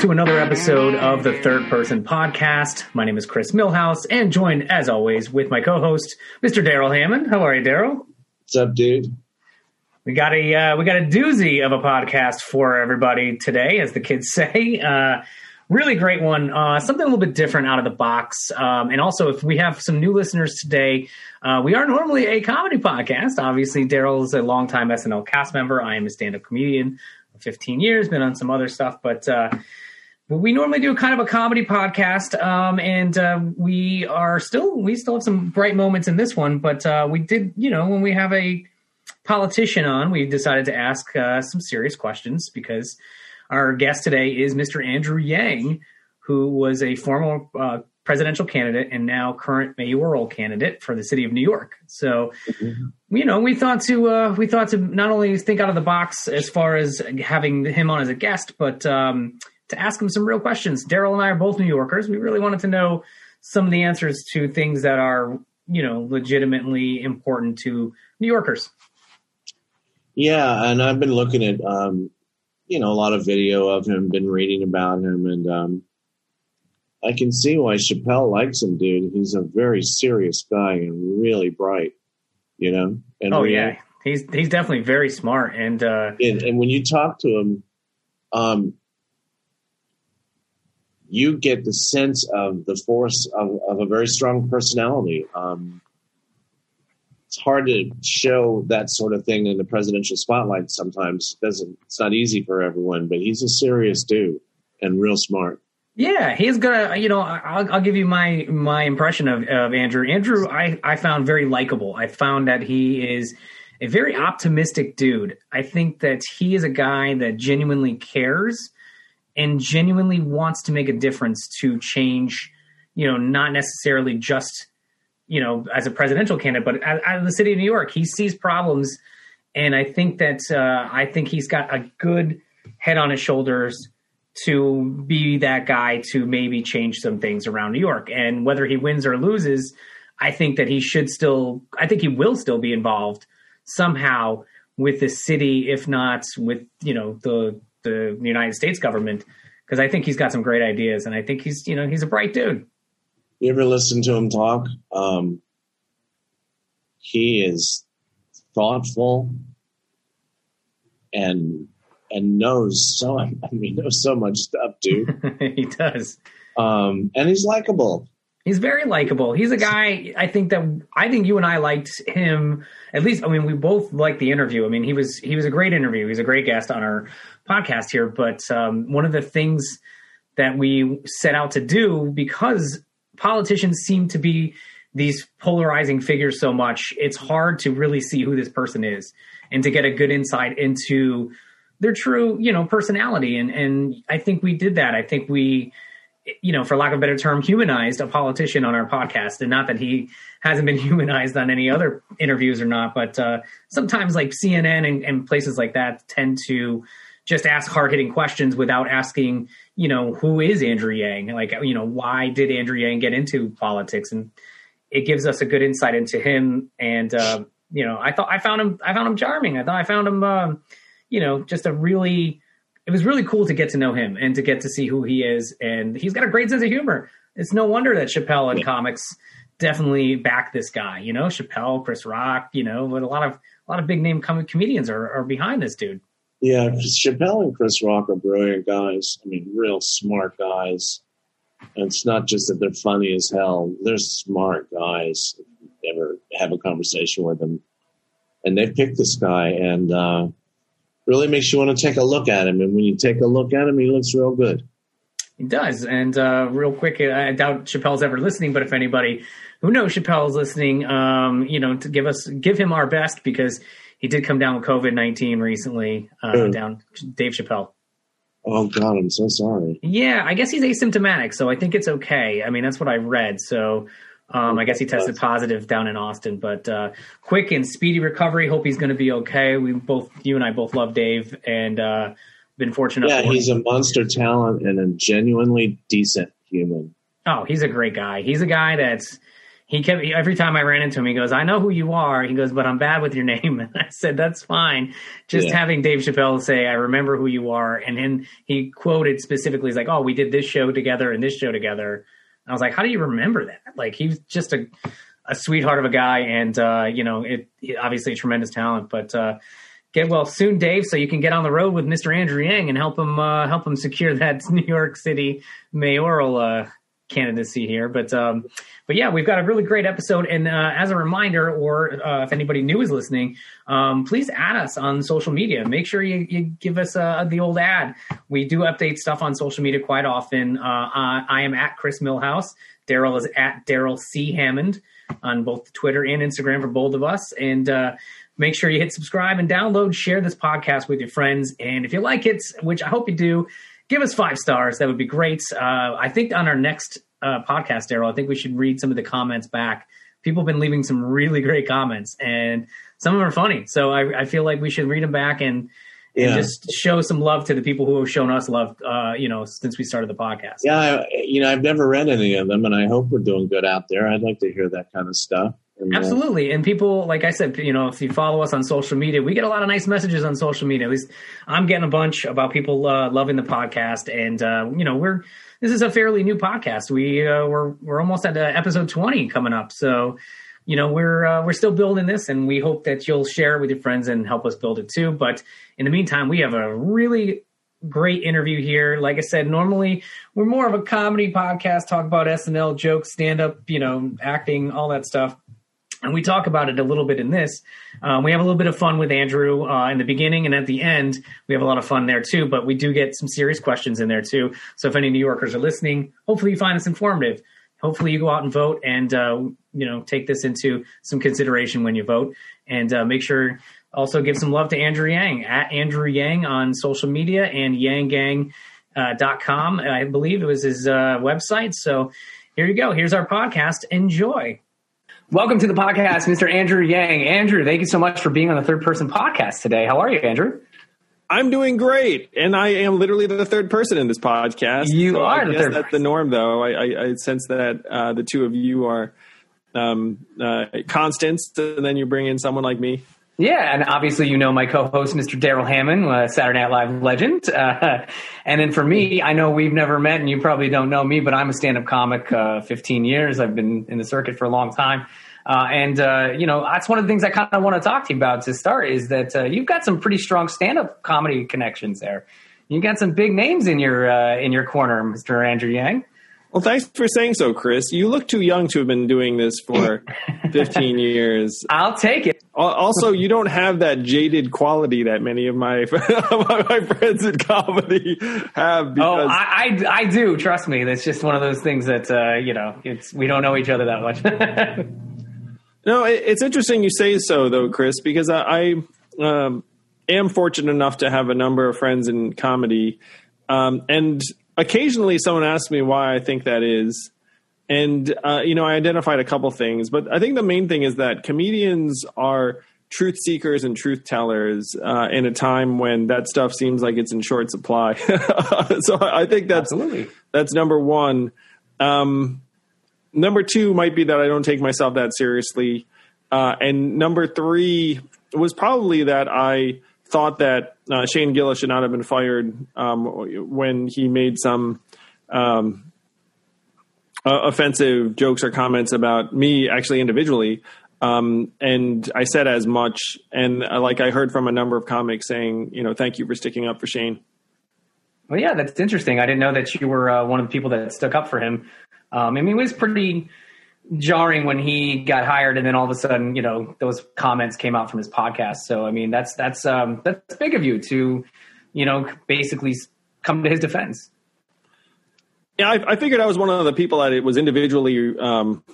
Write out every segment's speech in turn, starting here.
to another episode of the Third Person Podcast. My name is Chris Millhouse, and joined, as always, with my co-host, Mr. Darrell Hammond. How are you, Darrell? What's up, dude? We got a uh, we got a doozy of a podcast for everybody today, as the kids say. Uh, really great one. Uh, something a little bit different out of the box. Um, and also, if we have some new listeners today, uh, we are normally a comedy podcast. Obviously, Darrell is a longtime SNL cast member. I am a stand up comedian 15 years, been on some other stuff, but. Uh, we normally do kind of a comedy podcast, um, and uh, we are still we still have some bright moments in this one. But uh, we did, you know, when we have a politician on, we decided to ask uh, some serious questions because our guest today is Mr. Andrew Yang, who was a former uh, presidential candidate and now current mayoral candidate for the city of New York. So, mm-hmm. you know, we thought to uh, we thought to not only think out of the box as far as having him on as a guest, but um, to ask him some real questions. Darrell and I are both New Yorkers. We really wanted to know some of the answers to things that are you know legitimately important to New Yorkers. Yeah, and I've been looking at um, you know, a lot of video of him, been reading about him, and um, I can see why Chappelle likes him, dude. He's a very serious guy and really bright, you know. And oh yeah, he's he's definitely very smart, and uh, and, and when you talk to him, um, you get the sense of the force of, of a very strong personality. Um, it's hard to show that sort of thing in the presidential spotlight sometimes. Doesn't it's not easy for everyone, but he's a serious dude and real smart. Yeah, he's gonna. You know, I'll, I'll give you my my impression of, of Andrew. Andrew, I I found very likable. I found that he is a very optimistic dude. I think that he is a guy that genuinely cares and genuinely wants to make a difference to change. You know, not necessarily just you know, as a presidential candidate, but out of the city of New York, he sees problems, and I think that uh, I think he's got a good head on his shoulders to be that guy to maybe change some things around New York. And whether he wins or loses, I think that he should still, I think he will still be involved somehow with the city, if not with you know the the United States government, because I think he's got some great ideas, and I think he's you know he's a bright dude. You ever listen to him talk? Um, he is thoughtful and and knows so I mean knows so much stuff, dude. he does. Um, and he's likable. He's very likable. He's a guy. I think that I think you and I liked him. At least, I mean, we both liked the interview. I mean, he was he was a great interview. He's a great guest on our podcast here. But um, one of the things that we set out to do because politicians seem to be these polarizing figures so much, it's hard to really see who this person is and to get a good insight into their true, you know, personality. And and I think we did that. I think we, you know, for lack of a better term, humanized a politician on our podcast. And not that he hasn't been humanized on any other interviews or not, but uh, sometimes like CNN and, and places like that tend to just ask hard hitting questions without asking, you know, who is Andrew Yang? Like, you know, why did Andrew Yang get into politics? And it gives us a good insight into him. And, uh, you know, I thought I found him, I found him charming. I thought I found him, um, you know, just a really, it was really cool to get to know him and to get to see who he is. And he's got a great sense of humor. It's no wonder that Chappelle and comics definitely back this guy, you know, Chappelle, Chris Rock, you know, but a lot of, a lot of big name com- comedians are, are behind this dude. Yeah, Chappelle and Chris Rock are brilliant guys. I mean, real smart guys. And it's not just that they're funny as hell; they're smart guys. If you ever have a conversation with them, and they picked this guy, and uh, really makes you want to take a look at him. And when you take a look at him, he looks real good. He does. And uh, real quick, I doubt Chappelle's ever listening, but if anybody who knows Chappelle's listening, um, you know, to give us give him our best because he did come down with COVID nineteen recently. Uh, down Dave Chappelle. Oh God, I'm so sorry. Yeah, I guess he's asymptomatic, so I think it's okay. I mean, that's what I read. So um, I guess he tested positive down in Austin, but uh, quick and speedy recovery. Hope he's going to be okay. We both, you and I, both love Dave, and uh, been fortunate. Yeah, he's a monster talent and a genuinely decent human. Oh, he's a great guy. He's a guy that's he kept every time I ran into him, he goes, "I know who you are." He goes, "But I'm bad with your name." And I said, "That's fine." Just Yeah. having Dave Chappelle say, "I remember who you are," and then he quoted specifically, "He's like, oh, we did this show together and this show together." I was like, "How do you remember that?" Like he's just a a sweetheart of a guy, and uh, you know, it he- obviously tremendous talent, but. uh Get well soon, Dave, so you can get on the road with Mr. Andrew Yang and help him uh, help him secure that New York City mayoral uh, candidacy here. But um, but yeah, we've got a really great episode. And uh, as a reminder, or uh, if anybody new is listening, um, please add us on social media. Make sure you, you give us uh, the old ad. We do update stuff on social media quite often. Uh, I, I am at Chris Millhouse. Darrell is at Darrell C Hammond on both Twitter and Instagram for both of us. And uh, make sure you hit subscribe and download. Share this podcast with your friends. And if you like it, which I hope you do, give us five stars. That would be great. Uh, I think on our next uh, podcast, Darrell, I think we should read some of the comments back. People have been leaving some really great comments, and some of them are funny. So I, I feel like we should read them back and, and Yeah. just show some love to the people who have shown us love. Uh, you know, since we started the podcast. Yeah, I, you know, I've never read any of them, and I hope we're doing good out there. I'd like to hear that kind of stuff. Uh, Absolutely. And people, like I said, you know, if you follow us on social media, we get a lot of nice messages on social media. At least I'm getting a bunch about people uh, loving the podcast. And, uh, you know, we're, this is a fairly new podcast. We, uh, we're, we're almost at uh, episode 20 coming up. So, you know, we're, uh, we're still building this and we hope that you'll share it with your friends and help us build it too. But in the meantime, we have a really great interview here. Like I said, normally we're more of a comedy podcast, talk about SNL jokes, stand up, you know, acting, all that stuff and we talk about it a little bit in this. Um, we have a little bit of fun with Andrew uh, in the beginning, and at the end, we have a lot of fun there too. But we do get some serious questions in there too. So if any New Yorkers are listening, hopefully you find this informative. Hopefully you go out and vote, and uh, you know take this into some consideration when you vote, and uh, make sure also give some love to Andrew Yang at Andrew Yang on social media and Yanggang uh. I believe it was his uh, website. So here you go. Here's our podcast. Enjoy. Welcome to the podcast, Mr. Andrew Yang. Andrew, thank you so much for being on the third person podcast today. How are you, Andrew? I'm doing great, and I am literally the third person in this podcast. You So are I the third That's the norm, though. I, I, I sense that uh, the two of you are um, uh, constants, and then you bring in someone like me. Yeah, and obviously you know my co-host, Mr. Darrell Hammond, uh, Saturday Night Live legend. Uh, and then for me, I know we've never met, and you probably don't know me, but I'm a stand-up comic. Uh, 15 years, I've been in the circuit for a long time. Uh, and uh, you know that's one of the things I kind of want to talk to you about to start is that uh, you've got some pretty strong stand-up comedy connections there. You got some big names in your in your corner, Mr. Andrew Yang. Well, thanks for saying so, Chris. You look too young to have been doing this for 15 years. I'll take it. Also, you don't have that jaded quality that many of my my friends in comedy have. Oh, I, I, I do. Trust me. That's just one of those things that uh, you know. It's we don't know each other that much. No, it, it's interesting you say so, though, Chris, because I, I um, am fortunate enough to have a number of friends in comedy, um, and occasionally someone asks me why I think that is, and uh, you know, I identified a couple things, but I think the main thing is that comedians are truth seekers and truth tellers uh, in a time when that stuff seems like it's in short supply. so I think that's Absolutely. that's number one. Um, number two might be that I don't take myself that seriously. Uh, and number three was probably that I thought that uh, Shane Gillis should not have been fired um, when he made some um, uh, offensive jokes or comments about me, actually individually. Um, and I said as much. And uh, like I heard from a number of comics saying, you know, thank you for sticking up for Shane. Well, yeah, that's interesting. I didn't know that you were uh, one of the people that stuck up for him. Um, I mean, it was pretty jarring when he got hired, and then all of a sudden, you know, those comments came out from his podcast. So, I mean, that's that's um, that's big of you to, you know, basically come to his defense. Yeah, I, I figured I was one of the people that it was individually um,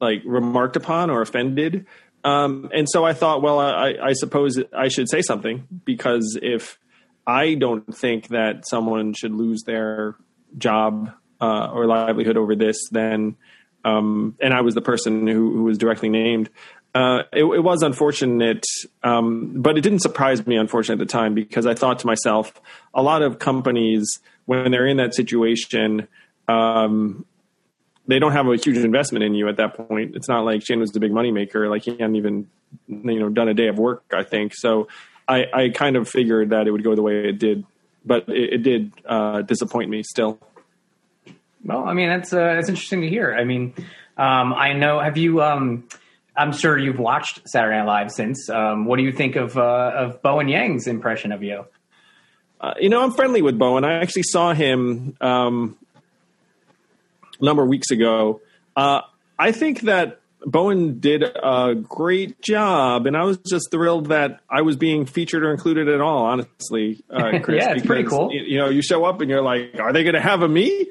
like remarked upon or offended, um, and so I thought, well, I, I suppose I should say something because if I don't think that someone should lose their job uh, or livelihood over this, then um, and I was the person who, who was directly named. Uh, it, it was unfortunate, um, but it didn't surprise me, unfortunately, at the time because I thought to myself, a lot of companies, when they're in that situation, um, they don't have a huge investment in you at that point. It's not like Shane was the big money maker. Like he hadn't even you know done a day of work. I think so. I, I kind of figured that it would go the way it did, but it, it did uh, disappoint me still. Well, I mean that's uh, that's interesting to hear. I mean, um, I know. Have you? Um, I'm sure you've watched Saturday Night Live since. Um, what do you think of uh, of Bowen Yang's impression of you? Uh, you know, I'm friendly with Bowen. I actually saw him um, a number of weeks ago. Uh, I think that Bowen did a great job, and I was just thrilled that I was being featured or included at all. Honestly, uh, Chris, yeah, it's pretty cool. You know, you show up and you're like, "Are they going to have a me?"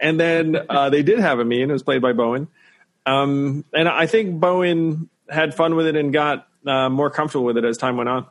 And then uh, they did have a me, and it was played by Bowen. Um, and I think Bowen had fun with it and got uh, more comfortable with it as time went on.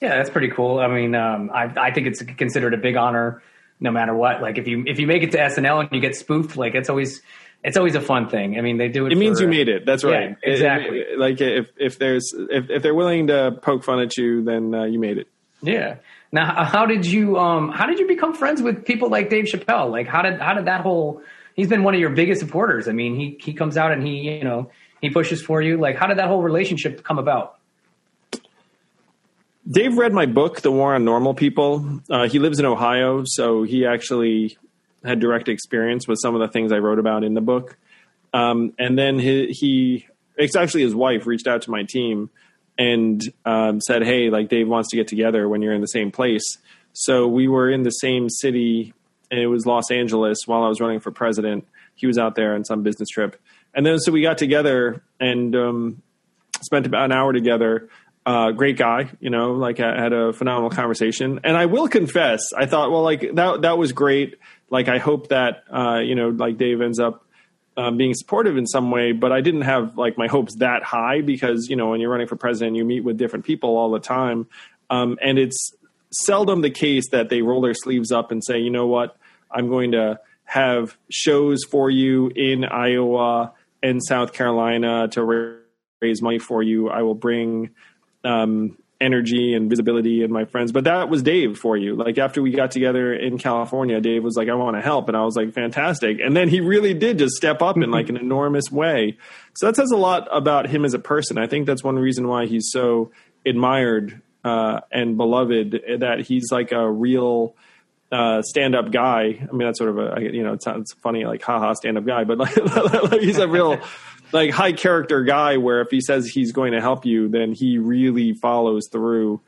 Yeah, that's pretty cool. I mean, um, I, I think it's considered a big honor, no matter what. Like if you if you make it to SNL and you get spoofed, like it's always it's always a fun thing. I mean, they do it. It means you made it. That's right. Yeah, exactly. It, it, like if if there's if if they're willing to poke fun at you, then uh, you made it. Yeah. Now, how did you um how did you become friends with people like Dave Chappelle? Like how did how did that whole he's been one of your biggest supporters. I mean, he he comes out and he you know he pushes for you. Like, how did that whole relationship come about? Dave read my book, The War on Normal People. Uh, he lives in Ohio, so he actually had direct experience with some of the things I wrote about in the book. Um, and then he, he, it's actually his wife, reached out to my team and um, said, "Hey, like Dave wants to get together when you're in the same place." So we were in the same city and it was Los Angeles while I was running for president. He was out there on some business trip, and then so we got together and um, spent about an hour together. Uh, great guy, you know, like I had a phenomenal conversation. And I will confess, I thought, well, like that that was great. Like I hope that uh, you know, like Dave ends up um, being supportive in some way, but I didn't have like my hopes that high because you know when you're running for president, you meet with different people all the time, um, and it's seldom the case that they roll their sleeves up and say, you know what, I'm going to have shows for you in Iowa and South Carolina to raise money for you. I will bring um, energy and visibility and my friends. But that was Dave for you. Like after we got together in California, Dave was like, I want to help. And I was like, fantastic. And then he really did just step up in like an enormous way. So that says a lot about him as a person. I think that's one reason why he's so admired uh, and beloved that he's like a real – uh, stand up guy. I mean, that's sort of a, you know, it's, sounds funny, like, haha, stand up guy, but like, he's a real, like, high character guy where if he says he's going to help you, then he really follows through.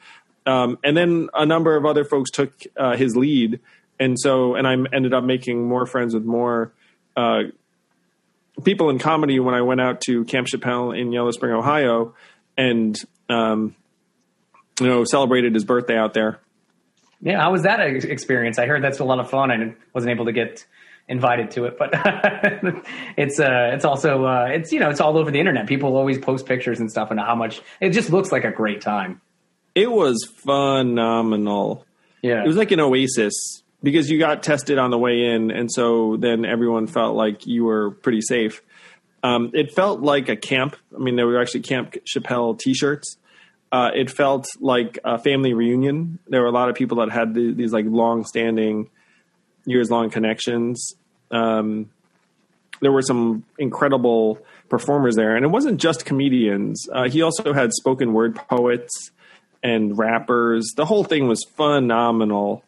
Um, and then a number of other folks took uh, his lead. And so, and I ended up making more friends with more uh, people in comedy when I went out to Camp Chappelle in Yellow Spring, Ohio, and, um, you know, celebrated his birthday out there yeah, how was that experience? I heard that's a lot of fun. I wasn't able to get invited to it, but it's uh, it's also uh, it's you know it's all over the internet. People always post pictures and stuff, and how much it just looks like a great time. It was phenomenal. Yeah, it was like an oasis because you got tested on the way in, and so then everyone felt like you were pretty safe. Um, it felt like a camp. I mean, there were actually Camp Chappelle T-shirts uh, it felt like a family reunion. There were a lot of people that had the, these like long-standing, years-long connections. Um, there were some incredible performers there, and it wasn't just comedians. Uh, he also had spoken word poets and rappers. The whole thing was phenomenal.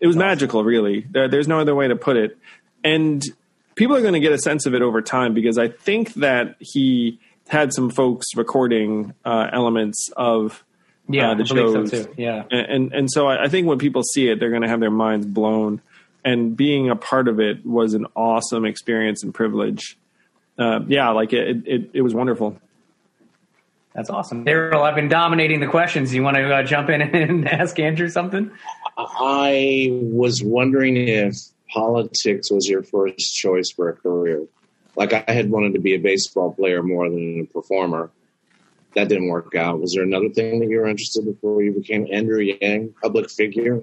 It was magical, really. There, there's no other way to put it. And people are going to get a sense of it over time because I think that he had some folks recording uh, elements of yeah uh, the shows. So yeah, and, and, and so I, I think when people see it, they're going to have their minds blown. And being a part of it was an awesome experience and privilege. Uh, yeah, like it, it, it was wonderful. That's awesome, Darrell. I've been dominating the questions. You want to uh, jump in and ask Andrew something? I was wondering if politics was your first choice for a career. Like I had wanted to be a baseball player more than a performer. That didn't work out. Was there another thing that you were interested in before you became Andrew Yang, public figure?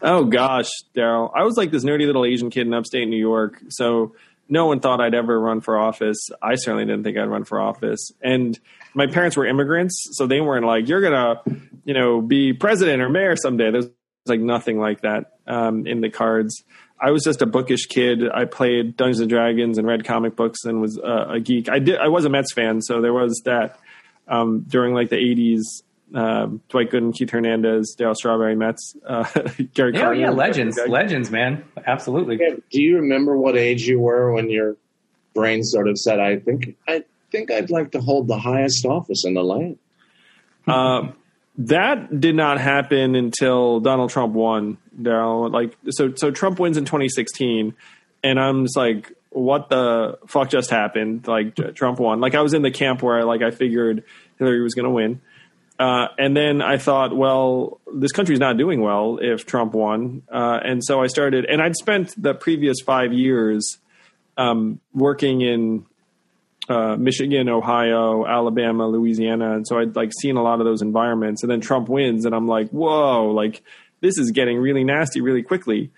Oh gosh, Darrell. I was like this nerdy little Asian kid in upstate New York. So no one thought I'd ever run for office. I certainly didn't think I'd run for office. And my parents were immigrants, so they weren't like, "You're gonna, you know, be president or mayor someday." There's like nothing like that um, in the cards. I was just a bookish kid. I played Dungeons and Dragons and read comic books and was uh, a geek. I did. I was a Mets fan, so there was that um, during like the '80s. Um, Dwight Gooden, Keith Hernandez, Darryl Strawberry, Mets, uh, Gary yeah, Carter. yeah, legends, legends, man, absolutely. Do you remember what age you were when your brain sort of said, "I think, I think I'd like to hold the highest office in the land"? Uh, that did not happen until Donald Trump won. Darrell, like so, so Trump wins in 2016, and I'm just like, what the fuck just happened? Like Trump won. Like I was in the camp where I, like I figured Hillary was going to win. Uh, and then I thought, well, this country's not doing well if Trump won. Uh, and so I started, and I'd spent the previous five years um, working in uh, Michigan, Ohio, Alabama, Louisiana, and so I'd like seen a lot of those environments. And then Trump wins, and I'm like, whoa, like this is getting really nasty really quickly.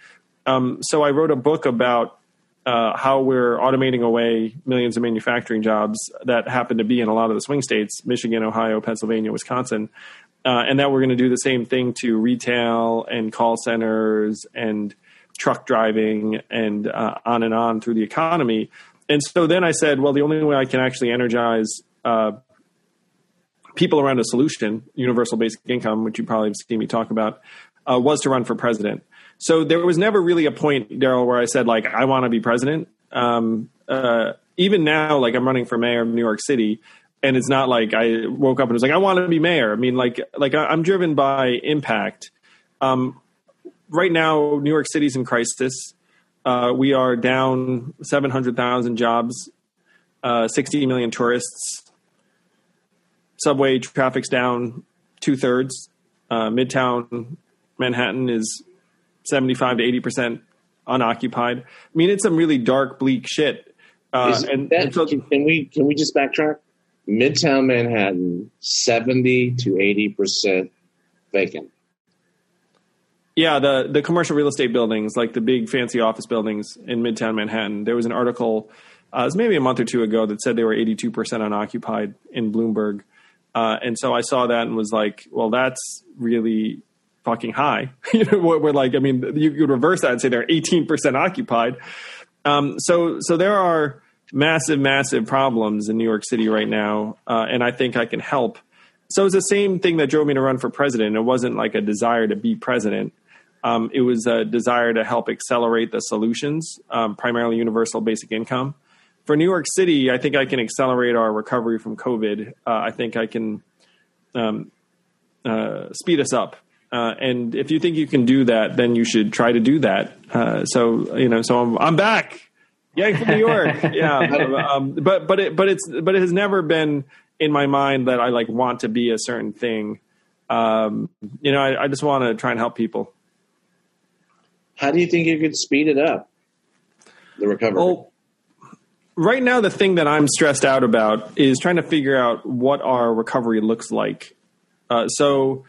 Um, so I wrote a book about uh, how we're automating away millions of manufacturing jobs that happen to be in a lot of the swing states Michigan, Ohio, Pennsylvania, Wisconsin. Uh, and that we're going to do the same thing to retail and call centers and truck driving and uh, on and on through the economy. And so then I said, well, the only way I can actually energize uh, people around a solution, universal basic income, which you probably have seen me talk about, uh, was to run for president. So there was never really a point, Darrell, where I said like I want to be president. Um, uh, even now, like I'm running for mayor of New York City, and it's not like I woke up and was like I want to be mayor. I mean, like like I'm driven by impact. Um, right now, New York City's in crisis. Uh, we are down 700,000 jobs, uh, 60 million tourists. Subway traffic's down two thirds. Uh, Midtown Manhattan is 75 to 80 percent unoccupied. I mean, it's some really dark, bleak shit. Uh, and, that, and so, can we can we just backtrack? Midtown Manhattan, 70 to 80 percent vacant. Yeah, the the commercial real estate buildings, like the big fancy office buildings in Midtown Manhattan. There was an article, uh, it was maybe a month or two ago, that said they were 82 percent unoccupied in Bloomberg. Uh, and so I saw that and was like, well, that's really fucking high. you know, we're like, I mean, you could reverse that and say they're 18% occupied. Um, so, so there are massive, massive problems in New York City right now. Uh, and I think I can help. So it's the same thing that drove me to run for president. It wasn't like a desire to be president. Um, it was a desire to help accelerate the solutions, um, primarily universal basic income. For New York City, I think I can accelerate our recovery from COVID. Uh, I think I can um, uh, speed us up uh, and if you think you can do that, then you should try to do that. Uh, so you know, so I'm, I'm back. Yeah, from New York. yeah, um, but but it but it's but it has never been in my mind that I like want to be a certain thing. Um, you know, I, I just want to try and help people. How do you think you could speed it up? The recovery. Well, right now, the thing that I'm stressed out about is trying to figure out what our recovery looks like. Uh, so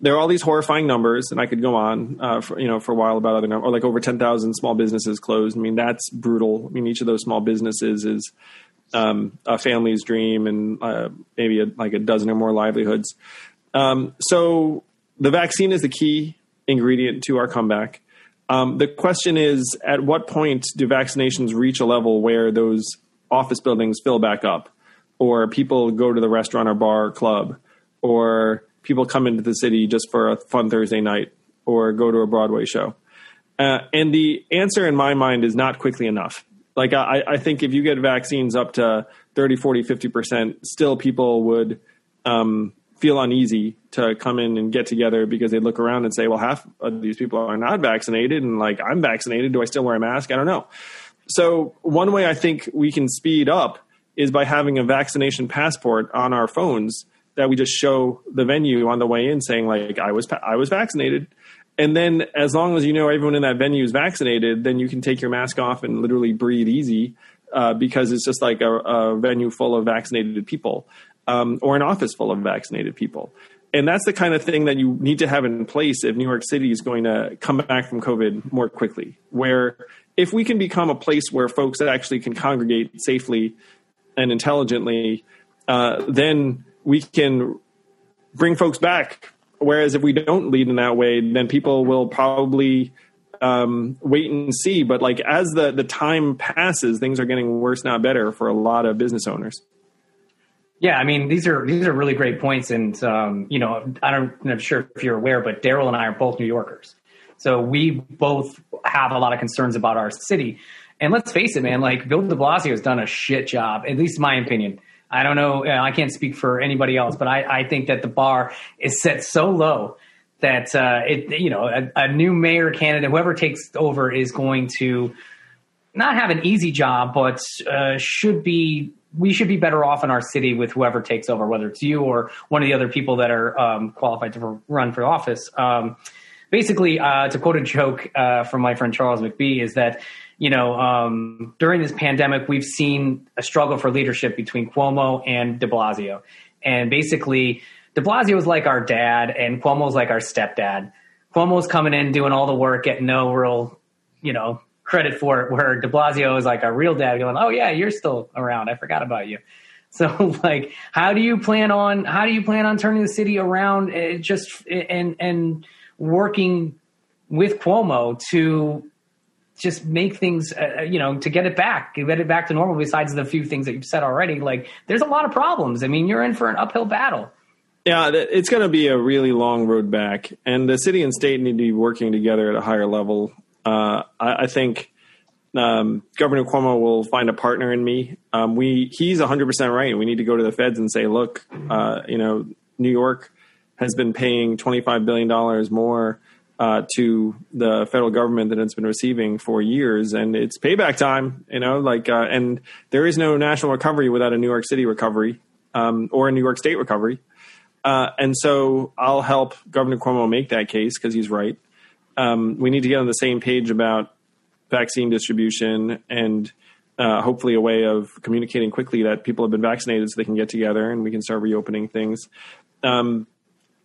there are all these horrifying numbers, and I could go on, uh, for, you know, for a while about other numbers, or like over ten thousand small businesses closed. I mean, that's brutal. I mean, each of those small businesses is um, a family's dream, and uh, maybe a, like a dozen or more livelihoods. Um, so the vaccine is the key ingredient to our comeback. Um, the question is, at what point do vaccinations reach a level where those office buildings fill back up, or people go to the restaurant or bar or club, or people come into the city just for a fun Thursday night or go to a Broadway show? Uh, and the answer in my mind is not quickly enough. Like, I, I, think if you get vaccines up to 30, 40, 50%, still people would um, feel uneasy to come in and get together because they look around and say, well, half of these people are not vaccinated. And like, I'm vaccinated. Do I still wear a mask? I don't know. So, one way I think we can speed up is by having a vaccination passport on our phones that we just show the venue on the way in saying like I was I was vaccinated. And then as long as you know everyone in that venue is vaccinated, then you can take your mask off and literally breathe easy uh, because it's just like a, a, venue full of vaccinated people um, or an office full of vaccinated people. And that's the kind of thing that you need to have in place if New York City is going to come back from COVID more quickly. Where if we can become a place where folks actually can congregate safely and intelligently, uh, then we can bring folks back. Whereas if we don't lead in that way, then people will probably um, wait and see. But like as the the time passes, things are getting worse, not better, for a lot of business owners. Yeah, I mean these are these are really great points, and um, you know I don't, I'm sure if you're aware, but Darrell and I are both New Yorkers, so we both have a lot of concerns about our city. And let's face it, man, like Bill De Blasio has done a shit job, at least my opinion. I don't know, I can't speak for anybody else, but I, I think that the bar is set so low that uh, it, you know, a, a new mayor candidate, whoever takes over, is going to not have an easy job, but uh, should be we should be better off in our city with whoever takes over, whether it's you or one of the other people that are um, qualified to run for office. Um, basically, uh, to quote a joke uh, from my friend Charles McBee, is that you know um, during this pandemic we've seen a struggle for leadership between Cuomo and De Blasio, and basically De Blasio is like our dad, and Cuomo Cuomo's like our stepdad. Cuomo's coming in doing all the work, getting no real, you know, credit for it. Where De Blasio is like our real dad, going, "Oh yeah, you're still around. I forgot about you." So, like, how do you plan on how do you plan on turning the city around? Uh, just and and working with Cuomo to just make things, uh, you know, to get it back, get it back to normal. Besides the few things that you've said already, like, there's a lot of problems. I mean, you're in for an uphill battle. Yeah, it's going to be a really long road back, and the city and state need to be working together at a higher level. Uh, I, I, think um, Governor Cuomo will find a partner in me. Um, we he's 100 percent right. We need to go to the feds and say, look, uh, you know, New York has been paying 25 billion dollars more uh, to the federal government that it's been receiving for years, and it's payback time. You know, like, uh, and there is no national recovery without a New York City recovery um, or a New York State recovery. Uh, and so I'll help Governor Cuomo make that case because he's right. Um, we need to get on the same page about vaccine distribution and uh, hopefully a way of communicating quickly that people have been vaccinated so they can get together and we can start reopening things. Um,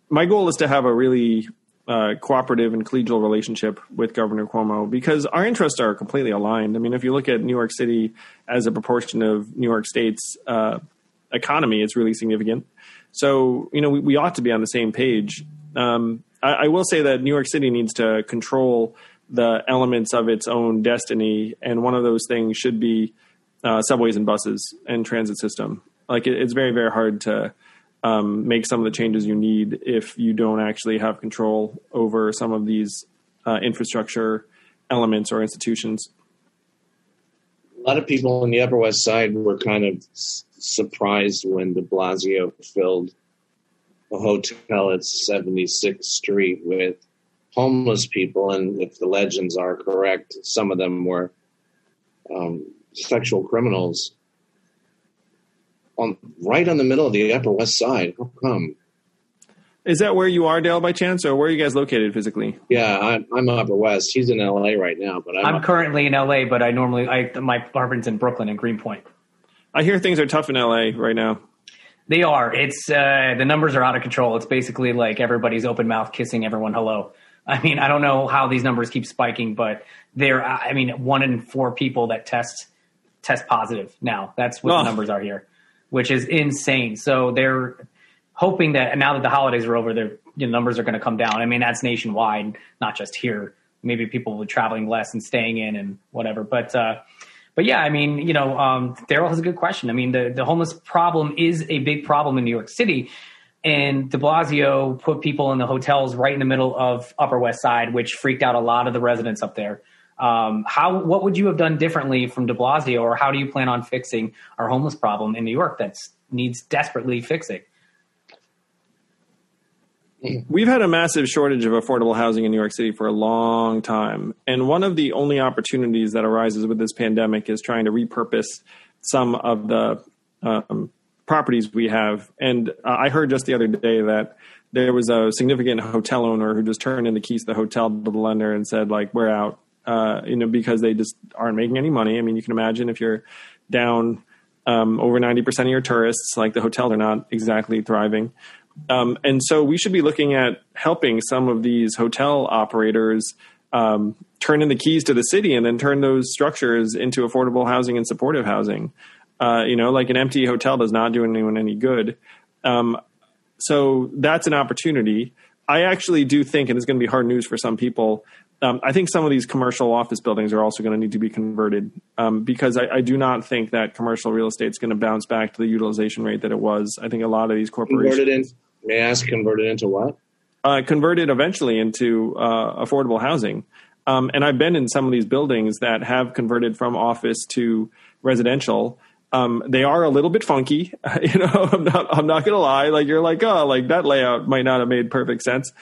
my goal is to have a really uh, cooperative and collegial relationship with Governor Cuomo because our interests are completely aligned. I mean, if you look at New York City as a proportion of New York State's uh, economy, it's really significant. So, you know, we, we ought to be on the same page. Um, I, I, will say that New York City needs to control the elements of its own destiny, and one of those things should be uh, subways and buses and transit system. Like, it, it's very, very hard to um, make some of the changes you need if you don't actually have control over some of these uh, infrastructure elements or institutions. A lot of people on the Upper West Side were kind of surprised when de Blasio filled a hotel at 76th Street with homeless people. And if the legends are correct, some of them were um, sexual criminals on right on the middle of the Upper West Side. How come? Is that where you are, Dale, by chance, or where are you guys located physically? Yeah, I'm, I'm Upper West. He's in LA right now, but I'm, I'm currently in LA. But I normally I my apartment's in Brooklyn and Greenpoint. I hear things are tough in LA right now. They are. It's uh, the numbers are out of control. It's basically like everybody's open mouth kissing everyone hello. I mean, I don't know how these numbers keep spiking, but they're. I mean, one in four people that test test positive now. That's what oh. the numbers are here, which is insane. So they're hoping that now that the holidays are over, their you know, numbers are going to come down. I mean, that's nationwide, not just here. Maybe people be traveling less and staying in and whatever. But uh, but yeah, I mean, you know, um, Darrell has a good question. I mean, the, the homeless problem is a big problem in New York City. And de Blasio put people in the hotels right in the middle of Upper West Side, which freaked out a lot of the residents up there. Um, how what would you have done differently from de Blasio, or how do you plan on fixing our homeless problem in New York that needs desperately fixing? We've had a massive shortage of affordable housing in New York City for a long time. And one of the only opportunities that arises with this pandemic is trying to repurpose some of the um, properties we have. And uh, I heard just the other day that there was a significant hotel owner who just turned in the keys to the hotel to the lender and said, like, we're out, uh, you know, because they just aren't making any money. I mean, you can imagine if you're down um, over 90% of your tourists, like the hotel, they're not exactly thriving. Um, and so we should be looking at helping some of these hotel operators um, turn in the keys to the city and then turn those structures into affordable housing and supportive housing. Uh, you know, like an empty hotel does not do anyone any good. Um, so that's an opportunity. I actually do think, and it's going to be hard news for some people. Um, I think some of these commercial office buildings are also going to need to be converted um, because I, I, do not think that commercial real estate is going to bounce back to the utilization rate that it was. I think a lot of these corporations converted in. May I ask, converted into what? Uh, converted eventually into uh, affordable housing. Um, and I've been in some of these buildings that have converted from office to residential. Um, they are a little bit funky, you know. I'm not. I'm not gonna lie. Like you're like, oh, like that layout might not have made perfect sense,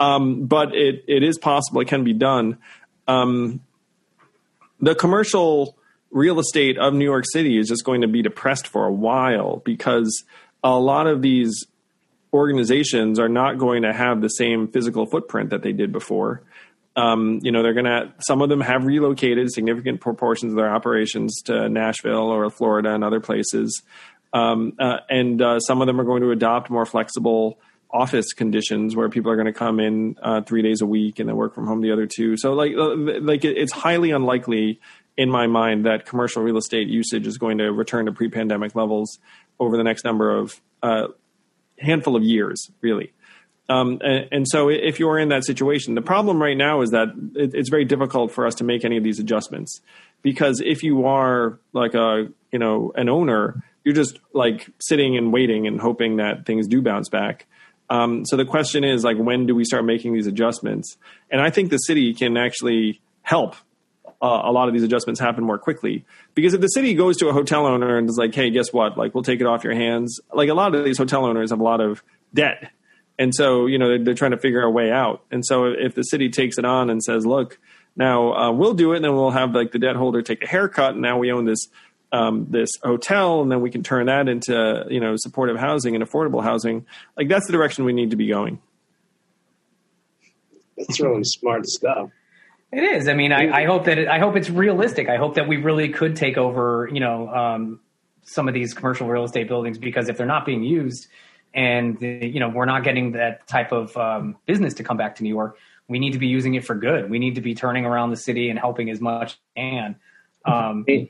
um, but it it is possible. It can be done. Um, the commercial real estate of New York City is just going to be depressed for a while because a lot of these organizations are not going to have the same physical footprint that they did before. Um, you know, they're going to, some of them have relocated significant proportions of their operations to Nashville or Florida and other places. Um, uh, and uh, some of them are going to adopt more flexible office conditions where people are going to come in uh, three days a week and then work from home the other two. So, like, uh, like it's highly unlikely in my mind that commercial real estate usage is going to return to pre-pandemic levels over the next number of uh, handful of years, really. Um, and, and, so if you're in that situation, the problem right now is that it, it's very difficult for us to make any of these adjustments because if you are like a, you know, an owner, you're just like sitting and waiting and hoping that things do bounce back. Um, so the question is like, when do we start making these adjustments? And I think the city can actually help uh, a lot of these adjustments happen more quickly. Because if the city goes to a hotel owner and is like, "Hey, guess what? Like, we'll take it off your hands." Like a lot of these hotel owners have a lot of debt and so, you know, they're, they're, trying to figure a way out. And so if the city takes it on and says, look, now uh, we'll do it, and then we'll have like the debt holder take a haircut, and now we own this um, this hotel, and then we can turn that into you know supportive housing and affordable housing. Like that's the direction we need to be going. That's really smart stuff. It is. I mean, I, I hope that it, I hope it's realistic. I hope that we really could take over, you know, um, some of these commercial real estate buildings because if they're not being used, and you know we're not getting that type of um, business to come back to New York. We need to be using it for good. We need to be turning around the city and helping as much as can. Um, you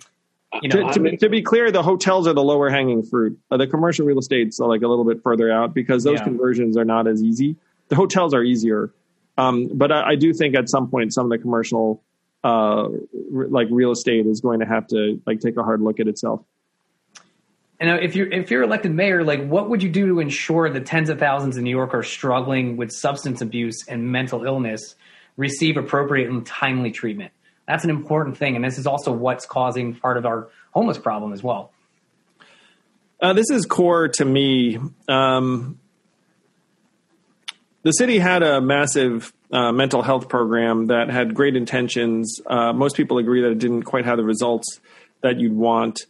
know, to, to, to, be clear, the hotels are the lower hanging fruit. Uh, the commercial real estate's like a little bit further out because those yeah. conversions are not as easy. The hotels are easier, um, but I, I, do think at some point some of the commercial, uh, like real estate, is going to have to like take a hard look at itself. And if you're if you're elected mayor, like what would you do to ensure the tens of thousands in New York are struggling with substance abuse and mental illness receive appropriate and timely treatment? That's an important thing, and this is also what's causing part of our homeless problem as well. Uh, this is core to me. Um, the city had a massive uh, mental health program that had great intentions. Uh, most people agree that it didn't quite have the results that you'd want.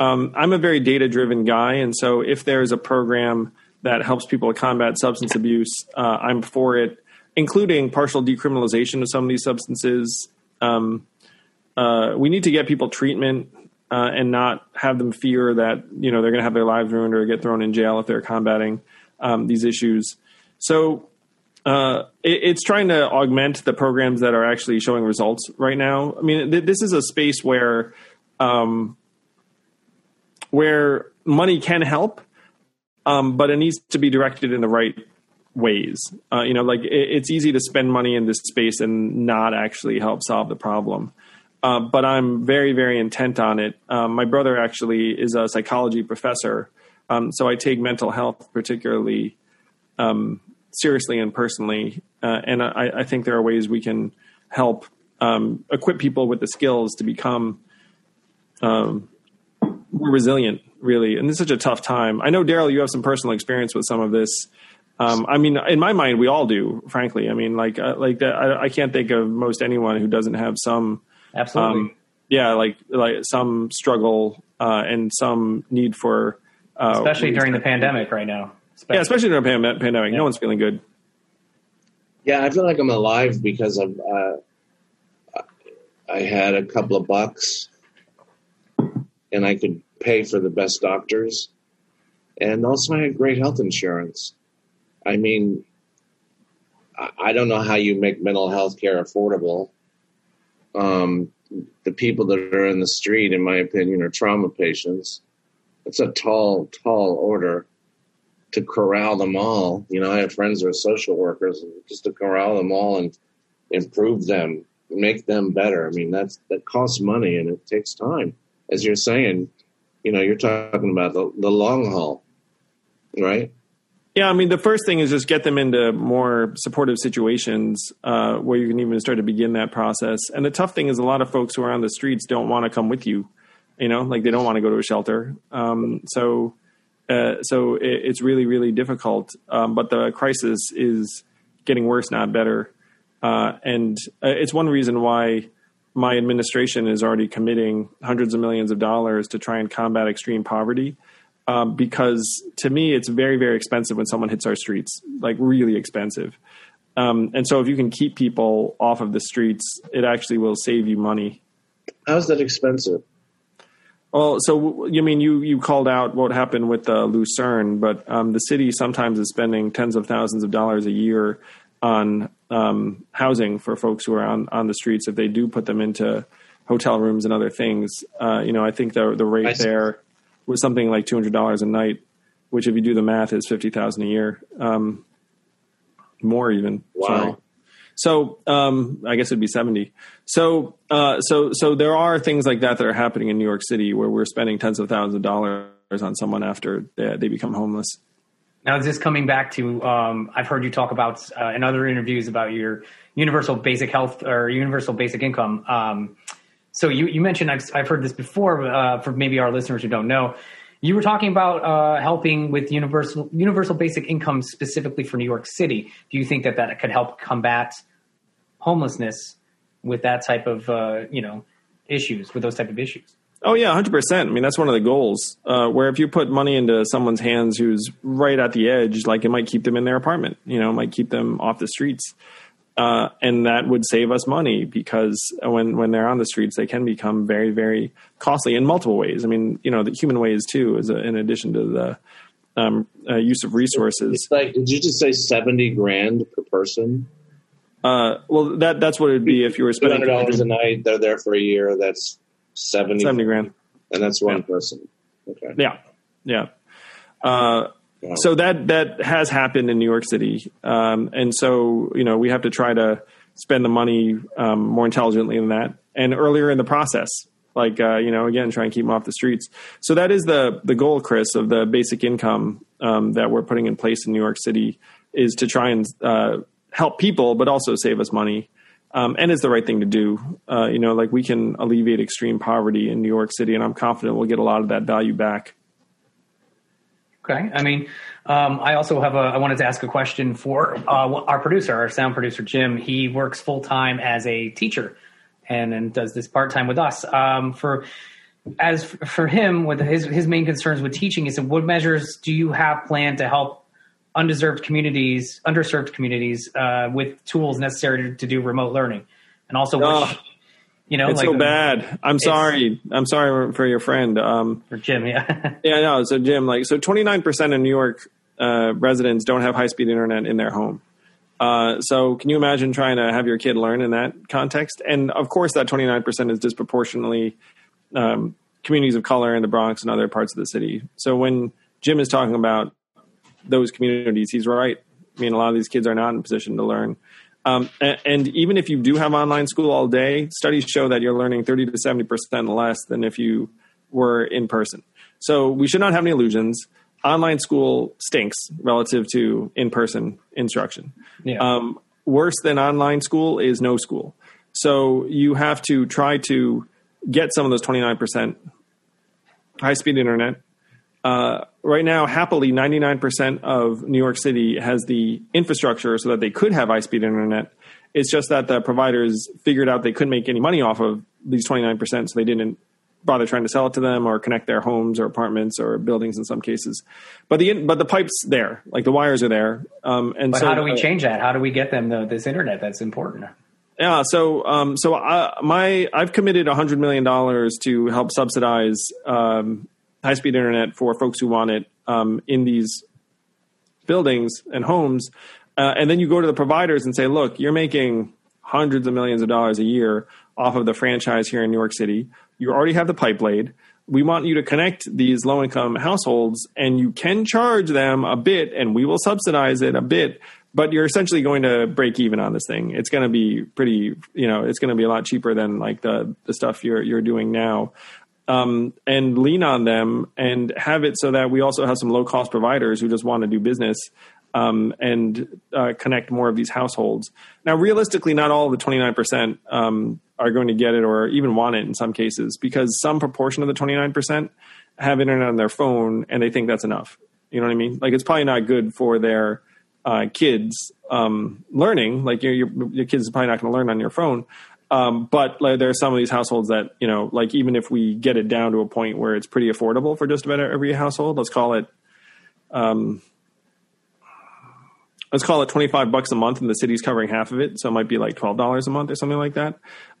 Um, I'm a very data driven guy, and so if there's a program that helps people combat substance abuse, uh, I'm for it, including partial decriminalization of some of these substances. Um, uh, we need to get people treatment uh, and not have them fear that you know they're going to have their lives ruined or get thrown in jail if they're combating um, these issues. So uh, it, it's trying to augment the programs that are actually showing results right now. I mean, th- this is a space where um, where money can help, um, but it needs to be directed in the right ways. Uh, you know, like it, it's easy to spend money in this space and not actually help solve the problem. Uh, but I'm very, very intent on it. Um, my brother actually is a psychology professor, um, so I take mental health particularly um, seriously and personally. Uh, and I, I, think there are ways we can help um, equip people with the skills to become um, more resilient, really. And this is such a tough time. I know, Darrell, you have some personal experience with some of this. Um, I mean, in my mind, we all do. Frankly, I mean, like, uh, like that. I, I, can't think of most anyone who doesn't have some. Absolutely. Um, yeah, like like some struggle uh, and some need for. Uh, especially during the pandemic right now. Especially. Yeah, especially during the pandemic, yeah. no one's feeling good. Yeah, I feel like I'm alive because of. Uh, I had a couple of bucks and I could pay for the best doctors. And also, I had great health insurance. I mean, I don't know how you make mental health care affordable. Um, the people that are in the street, in my opinion, are trauma patients. It's a tall, tall order. to corral them all. You know, I have friends who are social workers, just to corral them all and improve them, make them better. I mean, that's that costs money and it takes time. As you're saying, you know, you're talking about the, the long haul, right? Yeah, I mean, the first thing is just get them into more supportive situations uh, where you can even start to begin that process. And the tough thing is, a lot of folks who are on the streets don't want to come with you. You know, like they don't want to go to a shelter. Um, so, uh, so it, it's really, really difficult. Um, but the crisis is getting worse, not better. Uh, and uh, it's one reason why my administration is already committing hundreds of millions of dollars to try and combat extreme poverty um, because to me it's very very expensive when someone hits our streets like really expensive. Um, and so if you can keep people off of the streets it actually will save you money. How's that expensive? Well so you mean you you called out what happened with uh, lucerne but um, the city sometimes is spending tens of thousands of dollars a year on um, housing for folks who are on, on the streets if they do put them into hotel rooms and other things uh, you know i think the, the rate there was something like two hundred dollars a night, which if you do the math is fifty thousand a year, um, more even. Wow. Sorry. So um, I guess it'd be seventy. So uh, so so there are things like that that are happening in New York City where we're spending tens of thousands of dollars on someone after they, they become homeless. Now, is this coming back to? Um, I've heard you talk about uh, in other interviews about your universal basic health or universal basic income. Um, so you, you mentioned I've, I've heard this before uh, for maybe our listeners who don't know. You were talking about uh, helping with universal universal basic income specifically for New York City. Do you think that that could help combat homelessness with that type of uh, you know issues with those type of issues? Oh yeah, hundred percent. I mean, that's one of the goals. Uh, where if you put money into someone's hands who's right at the edge, like it might keep them in their apartment. You know, it might keep them off the streets. Uh, and that would save us money because when when they're on the streets, they can become very very costly in multiple ways. I mean, you know, the human ways too, is a, in addition to the um, uh, use of resources. It's like, did you just say seventy grand per person? Uh, well, that that's what it'd be if you were spending hundred dollars a night. They're there for a year. That's seventy. Seventy grand, and that's one yeah. person. Okay. Yeah, yeah. Uh, so that that has happened in New York City, um, and so you know we have to try to spend the money um, more intelligently than that, and earlier in the process, like uh, you know again try and keep them off the streets. So that is the the goal, Chris, of the basic income um, that we're putting in place in New York City is to try and uh, help people, but also save us money. Um, and it's the right thing to do. Uh, you know, like we can alleviate extreme poverty in New York City, and I'm confident we'll get a lot of that value back. Okay. I mean, um, I also have a. I wanted to ask a question for uh, our producer, our sound producer Jim. He works full time as a teacher, and and does this part time with us. Um, for as for him, with his his main concerns with teaching is, what measures do you have planned to help undeserved communities, underserved communities, uh, with tools necessary to, do remote learning, and also oh. which you know, it's like, so bad. I'm sorry. I'm sorry for your friend. Um, for Jim, yeah. yeah, no. So Jim, like, so 29% of New York uh, residents don't have high speed internet in their home. Uh, so can you imagine trying to have your kid learn in that context? And of course, that 29% is disproportionately um, communities of color in the Bronx and other parts of the city. So when Jim is talking about those communities, he's right. I mean, a lot of these kids are not in a position to learn. Um, and, and, even if you do have online school all day, studies show that you're learning 30 to 70% less than if you were in person. So we should not have any illusions. Online school stinks relative to in person instruction. Yeah. Um, worse than online school is no school. So you have to try to get some of those 29% high speed internet uh, right now, happily, 99% of New York City has the infrastructure so that they could have high speed internet. It's just that the providers figured out they couldn't make any money off of these 29%, so they didn't bother trying to sell it to them or connect their homes or apartments or buildings in some cases. But the but the pipes there, like the wires are there. Um, and but so, how do we uh, change that? How do we get them the, this internet that's important? Yeah, so um, so I, my I've committed hundred million dollars to help subsidize um, high speed internet for folks who want it um, in these buildings and homes. Uh, and then you go to the providers and say, look, you're making hundreds of millions of dollars a year off of the franchise here in New York City. You already have the pipe laid. we want you to connect these low income households and you can charge them a bit and we will subsidize it a bit but you're essentially going to break even on this thing it's going to be pretty you know it's going to be a lot cheaper than like the the stuff you're you're doing now um, and lean on them and have it so that we also have some low cost providers who just want to do business um, and uh, connect more of these households. Now, realistically, not all of the 29% um, are going to get it or even want it in some cases because some proportion of the 29% have internet on their phone and they think that's enough. You know what I mean? Like it's probably not good for their uh, kids um, learning. Like your, your, your kids are probably not going to learn on your phone. Um, but like, there are some of these households that you know, like even if we get it down to a point where it's pretty affordable for just about every household, let's call it, um, let's call it twenty five bucks a month, and the city's covering half of it, so it might be like twelve dollars a month or something like that.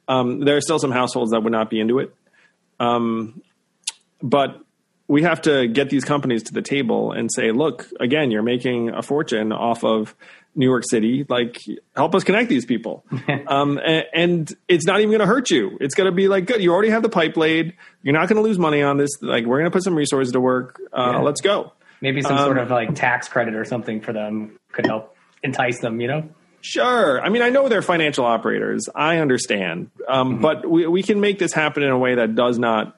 Um, there are still some households that would not be into it, um, but we have to get these companies to the table and say, look, again, you're making a fortune off of New York City, like help us connect these people. um, and, and, it's not even going to hurt you. It's going to be like, good, you already have the pipe laid. You're not going to lose money on this. Like, we're going to put some resources to work. Uh, yeah. Let's go. Maybe some um, sort of like tax credit or something for them could help entice them, you know? Sure. I mean, I know they're financial operators. I understand. Um, mm-hmm. But we, we can make this happen in a way that does not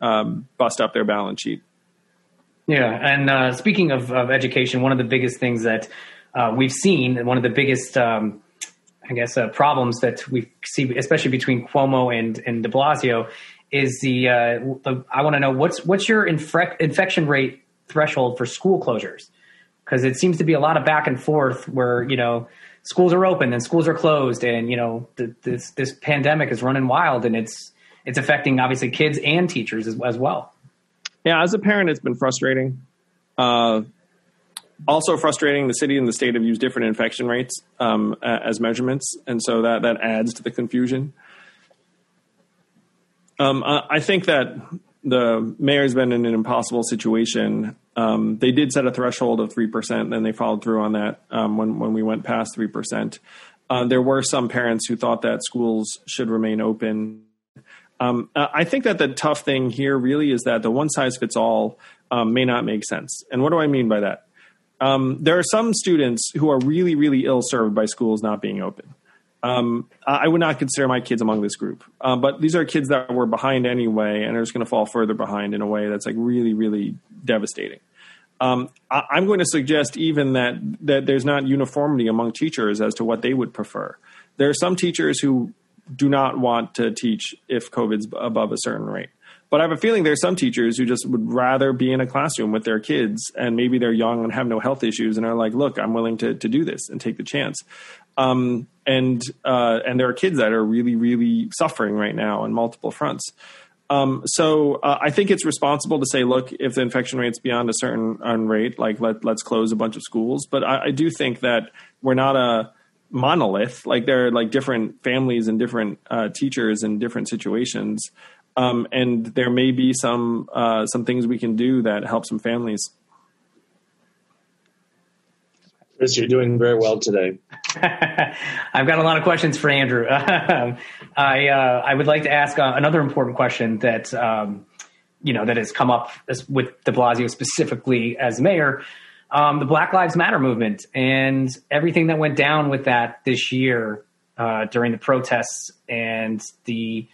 um, bust up their balance sheet. Yeah. And uh, speaking of, of education, one of the biggest things that uh, we've seen one of the biggest, um, I guess, uh, problems that we see, especially between Cuomo and and De Blasio, is the, uh, the I want to know what's what's your infre- infection rate threshold for school closures because it seems to be a lot of back and forth where you know schools are open and schools are closed and you know this this pandemic is running wild and it's it's affecting obviously kids and teachers as, as well. Yeah, as a parent, it's been frustrating. Uh, also frustrating. The city and the state have used different infection rates um, as measurements, and so that that adds to the confusion. Um, I think that the mayor's been in an impossible situation. Um, they did set a threshold of three percent, then they followed through on that um, when when we went past three percent. Uh, there were some parents who thought that schools should remain open. Um, I think that the tough thing here really is that the one size fits all um, may not make sense. And what do I mean by that? Um, there are some students who are really, really ill served by schools not being open. Um, I would not consider my kids among this group, uh, but these are kids that were behind anyway and are just going to fall further behind in a way that's like really, really devastating. Um, I, am going to suggest even that that there's not uniformity among teachers as to what they would prefer. There are some teachers who do not want to teach if COVID's above a certain rate. But I have a feeling there's some teachers who just would rather be in a classroom with their kids, and maybe they're young and have no health issues, and are like, "Look, I'm willing to to do this and take the chance." Um, and uh, and there are kids that are really, really suffering right now on multiple fronts. Um, so uh, I think it's responsible to say, look, if the infection rate's beyond a certain rate, like let let's close a bunch of schools. But I, I do think that we're not a monolith. Like there are like different families and different uh, teachers in different situations. Um, and there may be some uh, some things we can do that help some families. Chris, you're doing very well today. I've got a lot of questions for Andrew. I uh, I would like to ask uh, another important question that um, you know that has come up with De Blasio specifically as mayor. Um, the Black Lives Matter movement and everything that went down with that this year uh, during the protests and the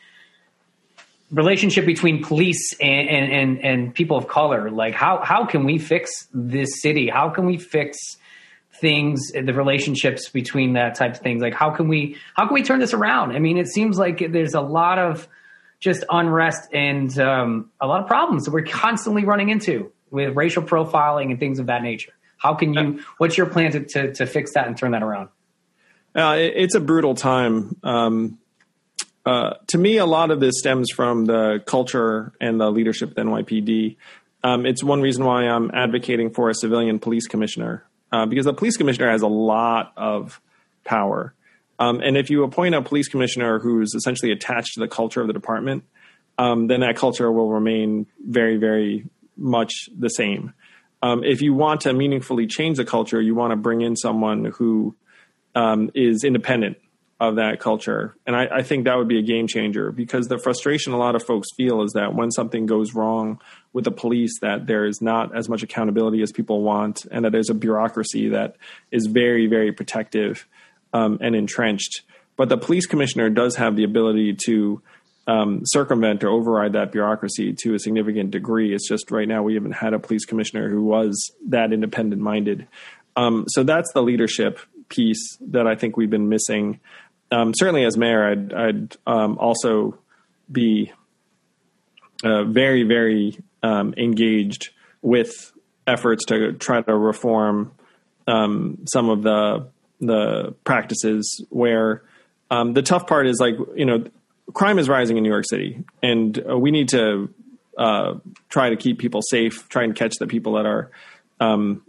relationship between police and, and, and, and, people of color. Like how, how can we fix this city? How can we fix things, the relationships between that type of things? Like how can we, how can we turn this around? I mean, it seems like there's a lot of just unrest and um, a lot of problems that we're constantly running into with racial profiling and things of that nature. How can you, what's your plan to, to, to fix that and turn that around? Uh, it's a brutal time. Um, uh, to me, a lot of this stems from the culture and the leadership the NYPD. Um, it's one reason why I'm advocating for a civilian police commissioner uh, because the police commissioner has a lot of power. Um, and if you appoint a police commissioner who's essentially attached to the culture of the department, um, then that culture will remain very, very much the same. Um, if you want to meaningfully change the culture, you want to bring in someone who um, is independent of that culture. And I, I, think that would be a game changer because the frustration a lot of folks feel is that when something goes wrong with the police, that there is not as much accountability as people want, and that there's a bureaucracy that is very, very protective um, and entrenched. But the police commissioner does have the ability to um, circumvent or override that bureaucracy to a significant degree. It's just right now we haven't had a police commissioner who was that independent minded. Um, so that's the leadership piece that I think we've been missing um, certainly as mayor, I'd, I'd um, also be uh, very, very um, engaged with efforts to try to reform um, some of the the practices. Where um, the tough part is like you know, crime is rising in New York City, and uh, we need to uh, try to keep people safe, try and catch the people that are um,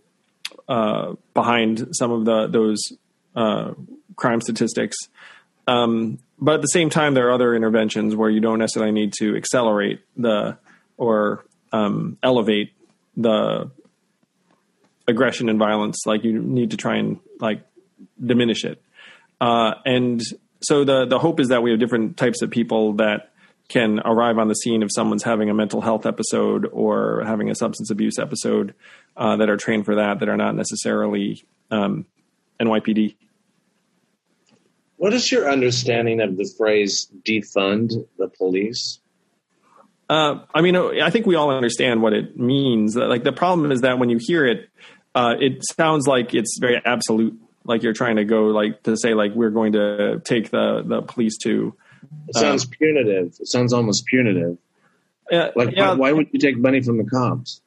uh, behind some of the those uh, crime statistics. Um, but at the same time, there are other interventions where you don't necessarily need to accelerate the or um, elevate the aggression and violence. Like you need to try and like diminish it. Uh, and so the the hope is that we have different types of people that can arrive on the scene if someone's having a mental health episode or having a substance abuse episode uh, that are trained for that that are not necessarily um, NYPD what is your understanding of the phrase defund the police? Uh, I mean, I think we all understand what it means. Like the problem is that when you hear it, uh, it sounds like it's very absolute. Like you're trying to go like to say like we're going to take the the police to. It sounds uh, punitive. It sounds almost punitive. Yeah, like yeah. Why, why, would you take money from the cops?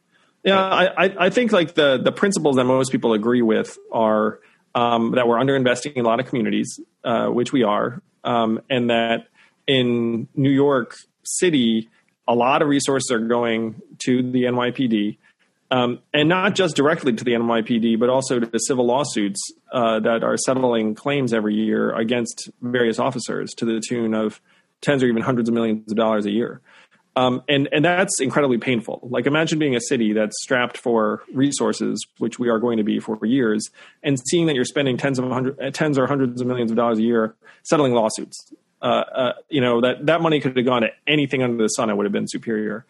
Yeah, I, I think like the the principles that most people agree with are um, that we're underinvesting in a lot of communities, uh, which we are, um, and that in New York City, a lot of resources are going to the NYPD, um, and not just directly to the NYPD, but also to civil lawsuits uh, that are settling claims every year against various officers to the tune of tens or even hundreds of millions of dollars a year. Um, and and that's incredibly painful. Like imagine being a city that's strapped for resources, which we are going to be for years, and seeing that you're spending tens of hundred, uh, or hundreds of millions of dollars a year settling lawsuits. Uh, uh, you know that that money could have gone to anything under the sun. It would have been superior.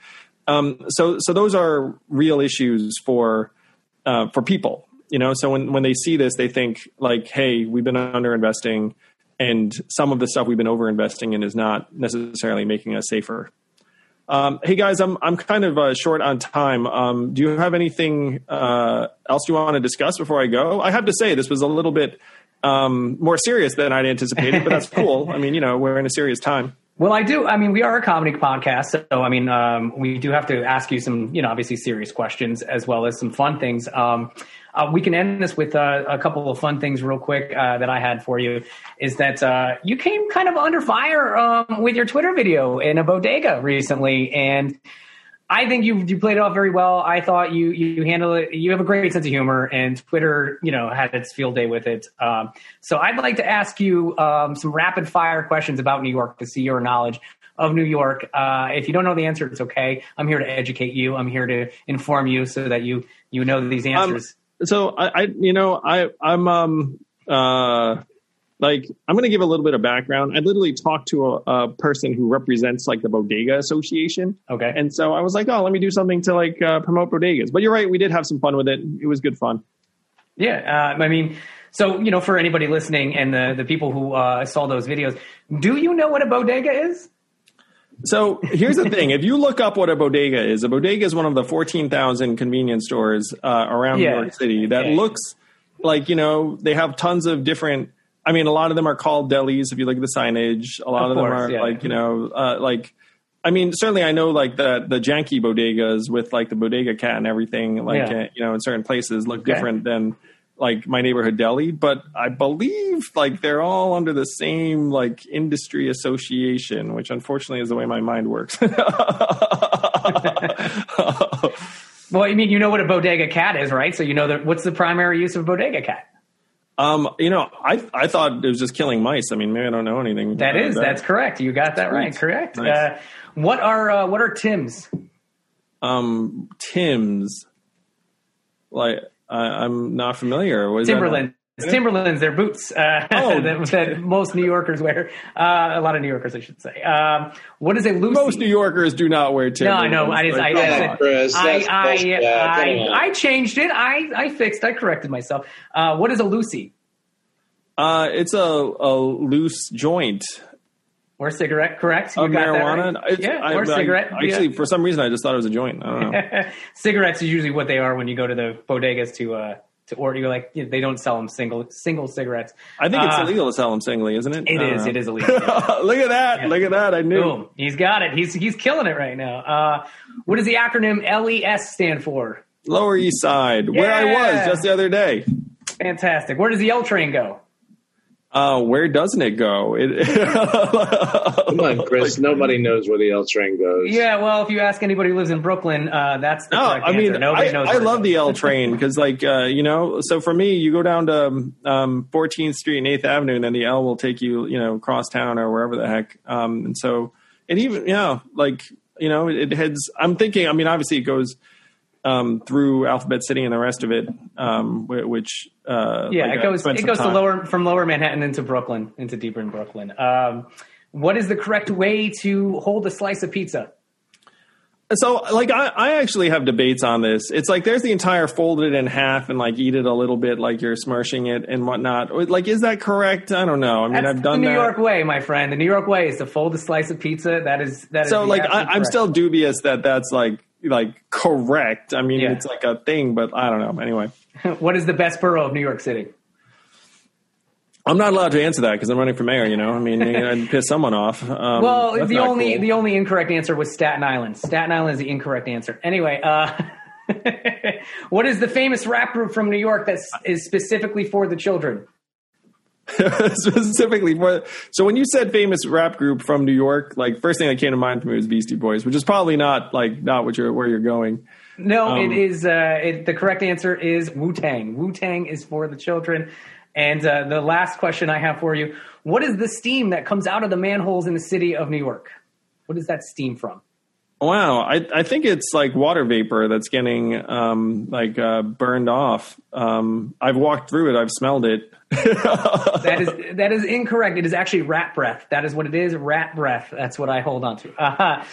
Um, so so those are real issues for uh, for people. You know, so when when they see this, they think like, hey, we've been underinvesting, and some of the stuff we've been overinvesting in is not necessarily making us safer. Um, hey guys, I'm I'm kind of uh, short on time. Um, do you have anything uh, else you want to discuss before I go? I have to say this was a little bit um, more serious than I'd anticipated, but that's cool. I mean, you know, we're in a serious time. Well, I do. I mean, we are a comedy podcast, so I mean, um, we do have to ask you some, you know, obviously serious questions as well as some fun things. Um, uh, we can end this with uh, a couple of fun things real quick uh, that I had for you. Is that uh, you came kind of under fire um, with your Twitter video in a bodega recently, and I think you you played it off very well. I thought you you handle it. You have a great sense of humor, and Twitter, you know, had its field day with it. Um, so I'd like to ask you um, some rapid fire questions about New York to see your knowledge of New York. Uh, if you don't know the answer, it's okay. I'm here to educate you. I'm here to inform you so that you you know these um, answers. Um, so I, I, you know, I, I'm, um, uh, like I'm going to give a little bit of background. I literally talked to a, a, person who represents like the Bodega Association. Okay. And so I was like, oh, let me do something to like uh, promote bodegas. But you're right, we did have some fun with it. It was good fun. Yeah, uh, I mean, so you know, for anybody listening and the the people who uh, saw those videos, do you know what a bodega is? So here's the thing: if you look up what a bodega is, a bodega is one of the 14,000 convenience stores uh, around yeah. New York City that yeah. looks like you know they have tons of different. I mean, a lot of them are called delis. If you look at the signage, a lot of, of course, them are yeah. like you know, uh, like. I mean, certainly I know like the the janky bodegas with like the bodega cat and everything, like uh, you know, in certain places look okay. different than like my neighborhood deli, but I believe like they're all under the same like industry association, which unfortunately is the way my mind works. well, I mean, you know what a bodega cat is, right? So you know that what's the primary use of a bodega cat? Um, you know, I I thought it was just killing mice. I mean, maybe I don't know anything. That is, that. that's correct. You got that right. Correct. Nice. Uh, what are uh, what are Tim's? Um, Tim's, like I, am not familiar. Was Timberland. Timberlands, they're boots uh, Oh. that, that most New Yorkers wear. Uh, a lot of New Yorkers, I should say. Um, what is a loosie? Most New Yorkers do not wear no, Timberlands. I know. I, just, Like, I, come said- Chris, I, I, I. I changed it. I, I fixed. I corrected myself. Uh, what is a loosie Uh, it's a, a loose joint or cigarette? Correct. You of got that marijuana. right. Yeah, I- or I- cigarette. Actually, yeah. for some reason, I just thought it was a joint. I don't know. cigarettes is usually what they are when you go to the bodegas to uh, to order. You're like they don't sell them single single cigarettes. I think it's Uh, illegal to sell them singly, isn't it? It I is. know. It is illegal. look at that! Look at that! I knew. Boom. He's got it. He's he's killing it right now. Uh, what does the acronym LES stand for? Lower East Side, where I was just the other day. Fantastic. Where does the L train go? Uh, where doesn't it go? It, Come on, Chris. Nobody knows where the L train goes. Yeah, well, if you ask anybody who lives in Brooklyn, uh, that's the No, I mean. Nobody I, knows. I love the L train because, like, uh, you know, so for me, you go down to um, 14th Street and 8th Avenue, and then the L will take you, you know, across town or wherever the heck. Um, and so, it even, yeah, like, you know, it, it heads. I'm thinking. I mean, obviously, it goes um, through Alphabet City and the rest of it, um, which uh, Yeah, like, it goes. spent It goes to lower from lower Manhattan into Brooklyn, into deeper in Brooklyn. Um, what is the correct way to hold a slice of pizza? So, like, I, I actually have debates on this. It's like there's the entire fold it in half and like eat it a little bit, like you're smushing it and whatnot. Like, is that correct? I don't know. I mean, That's I've done the New that. York way, my friend. The New York way is to fold a slice of pizza. That is that. so, the like, I, I'm still dubious that that's like like correct. I mean, Yeah. it's like a thing, but I don't know. Anyway, what is the best borough of New York City? I'm not allowed to answer that because I'm running for mayor. You know, I mean, I'd piss someone off. Um, Well, the only cool. the only incorrect answer was Staten Island. Staten Island is the incorrect answer. Anyway, uh, what is the famous rap group from New York that is specifically for the children? specifically for so when you said famous rap group from New York, like first thing that came to mind for me was Beastie Boys, which is probably not like not what you're where you're going. No, Um, it is. Uh, it, the correct answer is Wu Tang. Wu Tang is for the children. And uh, the last question I have for you: What is the steam that comes out of the manholes in the city of New York? What is that steam from? Wow, I, I think it's like water vapor that's getting um, like uh, burned off. Um, I've walked through it. I've smelled it. That is that is incorrect. It is actually rat breath. That is what it is. Rat breath. That's what I hold on to. Uh-huh.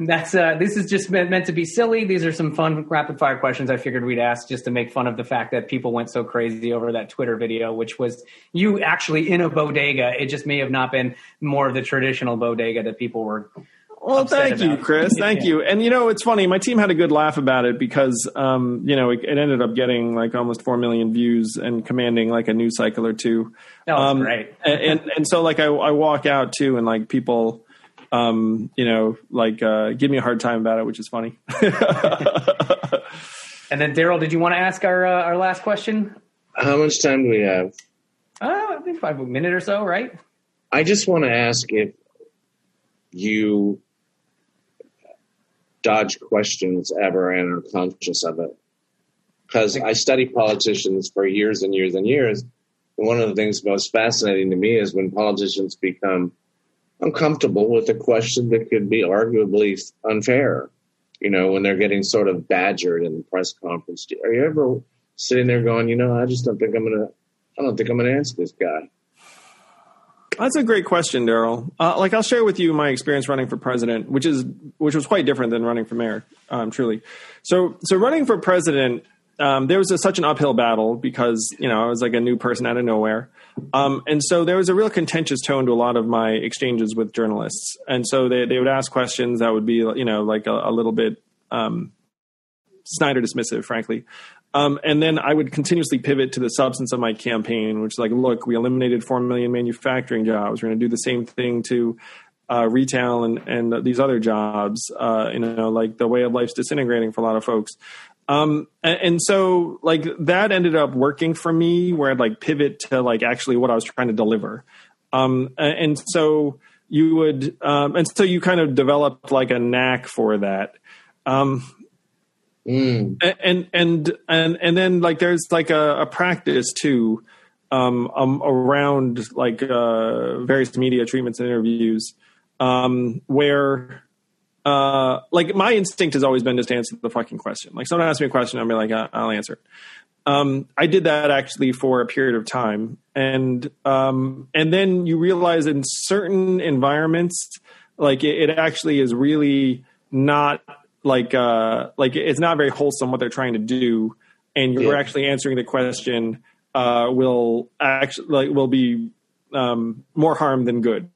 that's uh, this is just meant, meant to be silly. These are some fun rapid fire questions I figured we'd ask just to make fun of the fact that people went so crazy over that Twitter video, which was you actually in a bodega. It just may have not been more of the traditional bodega that people were. Well, thank you. Chris. Thank Yeah. you. And you know, it's funny. My team had a good laugh about it because, um, you know, it, it ended up getting like almost four million views and commanding like a news cycle or two. That was um, great. and, and and so like I, I walk out too, and like people, um, you know, like uh, give me a hard time about it, which is funny. And then Darrell, did you want to ask our uh, our last question? How much time do we have? Uh, I think five a minute or so, right? I just want to ask if you dodge questions ever and are conscious of it. Because I study politicians for years and years and years. And one of the things most fascinating to me is when politicians become uncomfortable with a question that could be arguably unfair. You know, when they're getting sort of badgered in the press conference. Are you ever sitting there going, you know, I just don't think I'm to, I don't think I'm to answer this guy. That's a great question, Darrell. Uh, like I'll share with you my experience running for president, which is which was quite different than running for mayor, um, truly. So, so running for president, um, there was a, such an uphill battle because you know I was like a new person out of nowhere, um, and so there was a real contentious tone to a lot of my exchanges with journalists, and so they they would ask questions that would be you know like a, a little bit um, snide dismissive, frankly. Um, and then I would continuously pivot to the substance of my campaign, which is like, look, we eliminated 4 million manufacturing jobs. We're going to do the same thing to uh, retail and, and these other jobs. Uh, you know, like the way of life's disintegrating for a lot of folks. Um, and, and so like that ended up working for me where I'd like pivot to like actually what I was trying to deliver. Um, and, and so you would, um, and so you kind of developed like a knack for that. Um, Mm. and and and and then like there's like a, a practice too um, um around like uh various media treatments and interviews um where uh like my instinct has always been just to answer the fucking question like someone asks me a question i'll be like i'll answer it Um, I did that actually for a period of time, and um, and then you realize in certain environments, like it, it actually is really not like uh, like it's not very wholesome what they're trying to do, and you're Yeah. actually answering the question uh, will actually like will be um, more harm than good.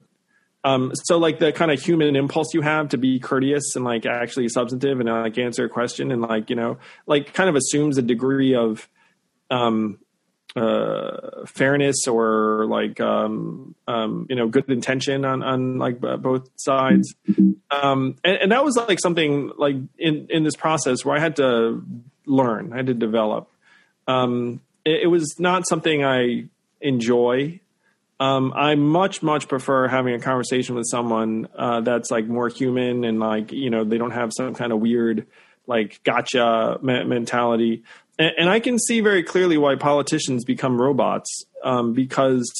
Um, so like the kind of human impulse you have to be courteous and like actually substantive and like answer a question and like you know like kind of assumes a degree of um, uh, fairness or like um, um, you know good intention on on like both sides. Um, and, and that was like something like in in this process where I had to learn, I had to develop. Um, it, it was not something I enjoy. Um, I much much prefer having a conversation with someone uh, that's like more human and like you know they don't have some kind of weird like gotcha me- mentality. And, and I can see very clearly why politicians become robots um, because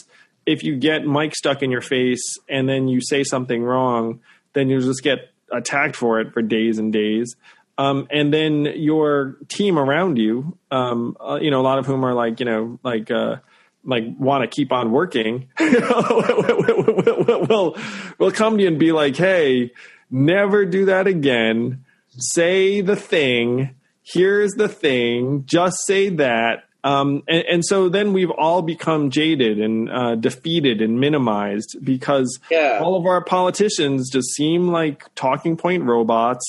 if you get mic stuck in your face and then you say something wrong, then you'll just get attacked for it for days and days. Um, and then your team around you, um, uh, you know, a lot of whom are like, you know, like, uh, like want to keep on working, will will come to you and be like, "Hey, never do that again. Say the thing. Here's the thing. Just say that." Um, and, and so then we've all become jaded and uh, defeated and minimized because Yeah. all of our politicians just seem like talking point robots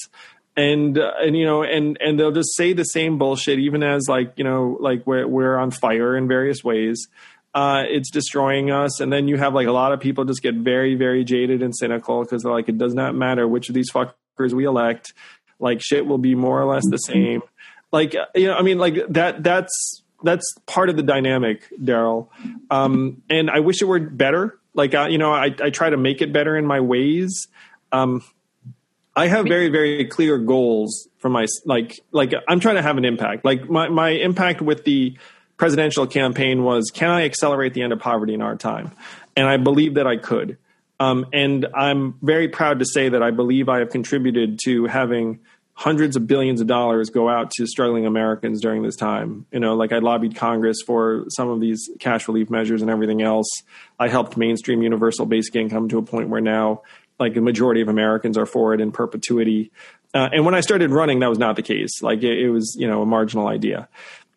and uh, and you know and and they'll just say the same bullshit even as like you know like we're we're on fire in various ways uh, it's destroying us and then you have like a lot of people just get very very jaded and cynical because they're like it does not matter which of these fuckers we elect like shit will be more or less the same like you know i mean like that that's that's part of the dynamic darrell um and i wish it were better like uh, you know i i try to make it better in my ways um I have very, very clear goals for my like like I'm trying to have an impact. Like my my impact with the presidential campaign was can I accelerate the end of poverty in our time? And I believe that I could. Um, and I'm very proud to say that I believe I have contributed to having hundreds of billions of dollars go out to struggling Americans during this time. You know, like I lobbied Congress for some of these cash relief measures and everything else. I helped mainstream universal basic income to a point where now like the majority of Americans are for it in perpetuity. Uh, and when I started running, that was not the case. Like it, it was, you know, a marginal idea.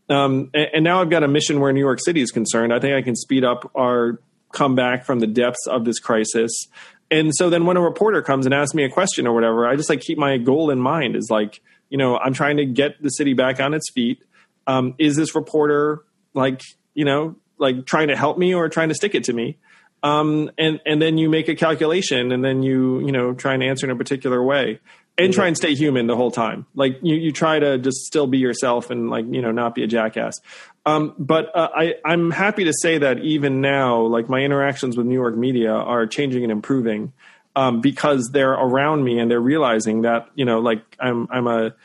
Um, and, and now I've got a mission where New York City is concerned. I think I can speed up our comeback from the depths of this crisis. And so then when a reporter comes and asks me a question or whatever, I just like keep my goal in mind is like, you know, I'm trying to get the city back on its feet. Um, is this reporter like, you know, like trying to help me or trying to stick it to me? um, and and then you make a calculation, and then you you know try and answer in a particular way, and try and stay human the whole time. Like you you try to just still be yourself and like you know not be a jackass. Um, but uh, I I'm happy to say that even now, like my interactions with New York media are changing and improving. Um, because they're around me and they're realizing that you know like I'm I'm a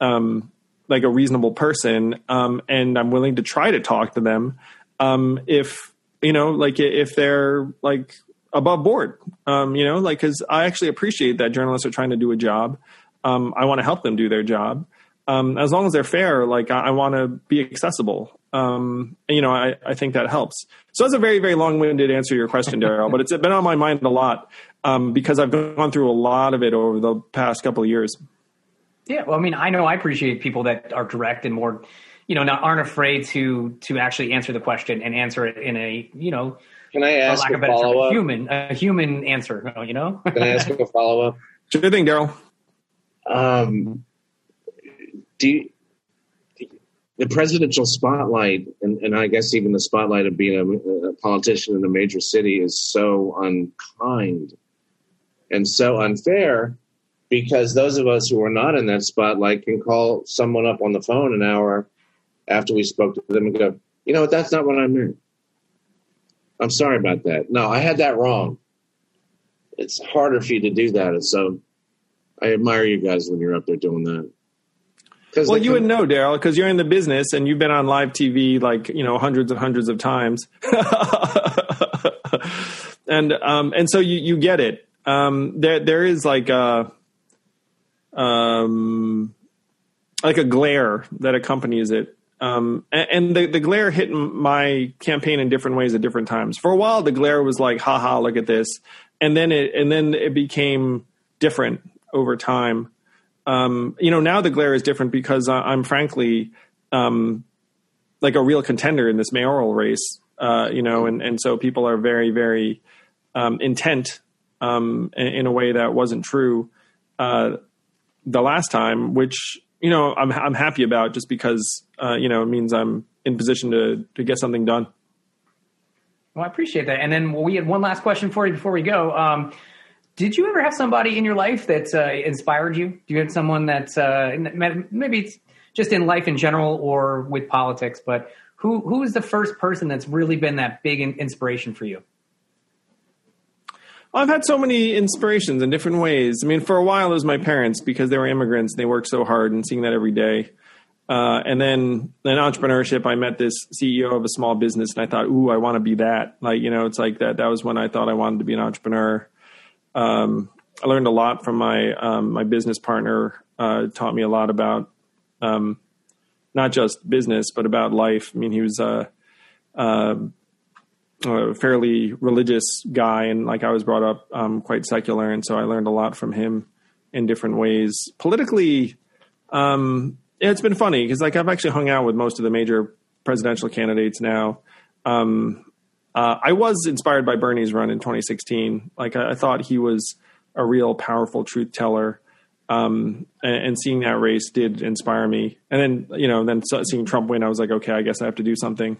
um, like a reasonable person um, and I'm willing to try to talk to them um, if you know like if they're like above board. Um, you know like because I actually appreciate that journalists are trying to do a job. Um, I want to help them do their job. Um, as long as they're fair like I, I want to be accessible. Um, and, you know I, I think that helps. So that's a very very long-winded answer to your question Darrell but it's been on my mind a lot um, because I've gone through a lot of it over the past couple of years. Yeah, well, I mean, I know I appreciate people that are direct and more, you know, not aren't afraid to to actually answer the question and answer it in a, you know, Can I for ask a a better follow up? human, a human answer. You know, Can I ask a follow up? sure thing Darrell Um, do you, the presidential spotlight, and, and I guess even the spotlight of being a, a politician in a major city, is so unkind and so unfair because those of us who are not in that spotlight can call someone up on the phone an hour after we spoke to them and go, you know what, that's not what I meant. I'm sorry about that. No, I had that wrong. It's harder for you to do that. And so I admire you guys when you're up there doing that. Well, you would know, Darrell, because you're in the business and you've been on live TV like you know hundreds and hundreds of times, and um, and so you you get it. Um, there there is like a um, like a glare that accompanies it Um, and, and the, the glare hit my campaign in different ways at different times. For a while, the glare was like, haha, look at this. And then it, and then it became different over time. Um, you know, now the glare is different because I'm frankly, um, like a real contender in this mayoral race, uh, you know, and, and so people are very, very, um, intent, um, in, in, a way that wasn't true, uh, the last time, which you know I'm I'm happy about just because uh, you know it means I'm in position to to get something done. Well, I appreciate that. And then we had one last question for you before we go. Um, did you ever have somebody in your life that uh, inspired you? Do you have someone that's uh, maybe it's just in life in general or with politics, but who who is the first person that's really been that big inspiration for you? I've had so many inspirations in different ways. I mean, for a while it was my parents because they were immigrants and they worked so hard and seeing that every day. Uh, and then in entrepreneurship, I met this CEO of a small business and I thought, ooh, I want to be that. Like, you know, it's like that. That was when I thought I wanted to be an entrepreneur. Um, I learned a lot from my, um, my business partner, uh, taught me a lot about, um, not just business, but about life. I mean, he was, uh, uh a fairly religious guy, and like I was brought up um, quite secular, and so I learned a lot from him in different ways. Politically, um, it's been funny because like I've actually hung out with most of the major presidential candidates now. Um, uh, I was inspired by Bernie's run in 2016. Like I, I thought he was a real powerful truth teller. Um, and, and, seeing that race did inspire me. And then, you know, then seeing Trump win, I was like, okay, I guess I have to do something.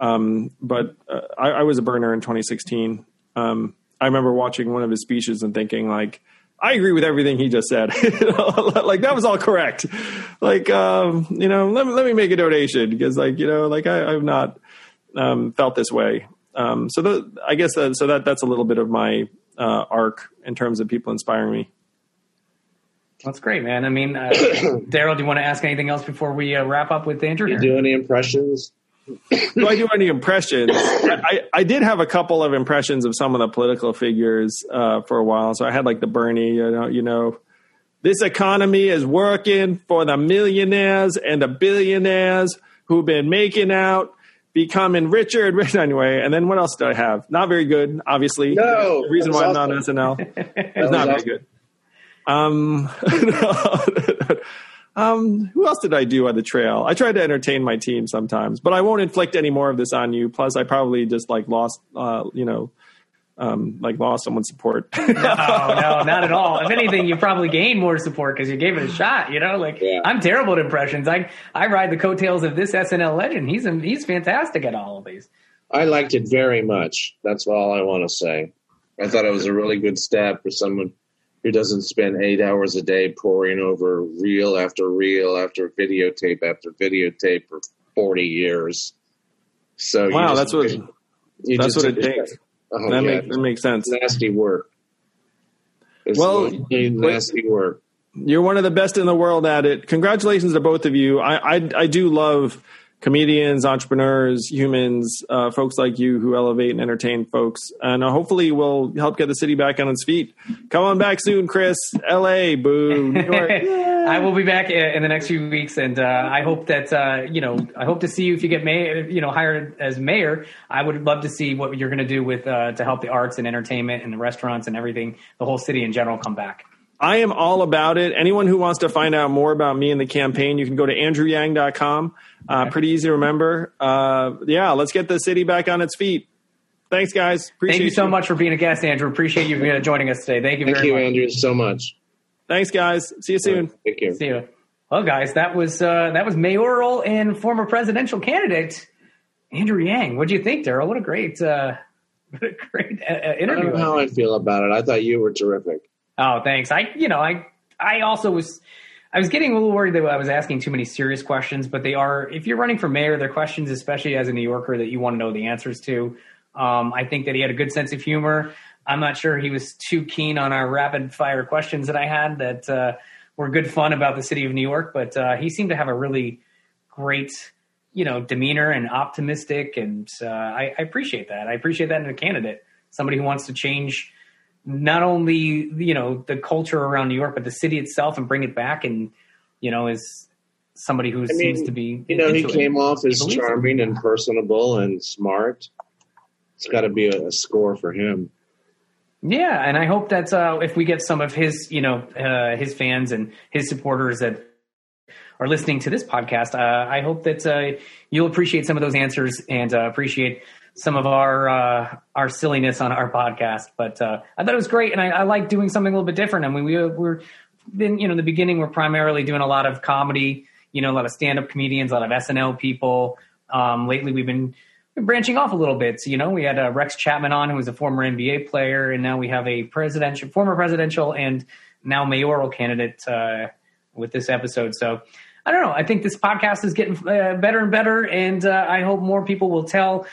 Um, but uh, I, I, was a Berner in 2016. Um, I remember watching one of his speeches and thinking like, I agree with everything he just said. like that was all correct. Like, um, you know, let me, let me make a donation because like, you know, like I, have not, um, felt this way. Um, so the, I guess, uh, so that, that's a little bit of my, uh, arc in terms of people inspiring me. That's great, man. I mean, uh, Darrell, do you want to ask anything else before we uh, wrap up with Andrew? You do any impressions? Do I do any impressions? I, I, did have a couple of impressions of some of the political figures uh, for a while. So I had like the Bernie, you know, you know, this economy is working for the millionaires and the billionaires who've been making out, becoming richer and richer anyway. And then what else did I have? Not very good, obviously. No, the reason why awesome. I'm not SNL. It's not awesome. very good. Um, Um, who else did I do on the trail? I tried to entertain my team sometimes, but I won't inflict any more of this on you. Plus, I probably just like lost, uh, you know, um, like lost someone's support. no, no, not at all. If anything, you probably gained more support because you gave it a shot. You know, like yeah. I'm terrible at impressions. I I ride the coattails of this SNL legend. He's he's fantastic at all of these. I liked it very much. That's all I want to say. I thought it was a really good step for someone who doesn't spend eight hours a day poring over reel after reel after videotape after videotape for 40 years. So wow, that's what that's what it takes. Oh, that, yeah, make, that makes sense. Nasty work. It's well, nasty work. You're one of the best in the world at it. Congratulations to both of you. I I, I do love comedians, entrepreneurs, humans, uh, folks like you who elevate and entertain folks. And uh, hopefully we'll help get the city back on its feet. Come on back soon, Chris. LA, boo. I will be back in the next few weeks. And uh, I hope that, uh, you know, I hope to see you if you get mayor, you know, hired as mayor. I would love to see what you're going to do with uh, to help the arts and entertainment and the restaurants and everything, the whole city in general come back. I am all about it. Anyone who wants to find out more about me and the campaign, you can go to andrewyang.com. Uh, pretty easy to remember. Uh, yeah, let's get the city back on its feet. Thanks, guys. Appreciate Thank you so you. much for being a guest, Andrew. Appreciate you uh, joining us today. Thank you very much. Thank you, much. Andrew, so much. Thanks, guys. See you soon. Thank you. See you. Well, guys, that was uh, that was mayoral and former presidential candidate Andrew Yang. What do you think, Darrell? What a great, uh, what a great uh, uh, interview. I don't know how I feel about it. I thought you were terrific. Oh, thanks. I, you know, I, I also was I was getting a little worried that I was asking too many serious questions, but they are, if you're running for mayor, they're questions, especially as a New Yorker, that you want to know the answers to. Um, I think that he had a good sense of humor. I'm not sure he was too keen on our rapid fire questions that I had that uh, were good fun about the city of New York, but uh, he seemed to have a really great, you know, demeanor and optimistic, and uh, I, I appreciate that. I appreciate that in a candidate, somebody who wants to change not only you know the culture around New York, but the city itself, and bring it back, and you know is somebody who I seems mean, to be. You know, he into it. came off as charming and personable and smart. It's got to be a, a score for him. Yeah, and I hope that uh, if we get some of his, you know, uh, his fans and his supporters that are listening to this podcast, uh, I hope that uh, you'll appreciate some of those answers and uh, appreciate some of our uh, our silliness on our podcast. But uh, I thought it was great, and I, I like doing something a little bit different. I mean, we we're been, you know, in the beginning, we're primarily doing a lot of comedy, you know, a lot of stand up comedians, a lot of SNL people. Um, lately, we've been branching off a little bit. So, you know, we had uh, Rex Chapman on, who was a former NBA player, and now we have a presidential, former presidential, and now mayoral candidate uh, with this episode. So, I don't know. I think this podcast is getting uh, better and better, and uh, I hope more people will tell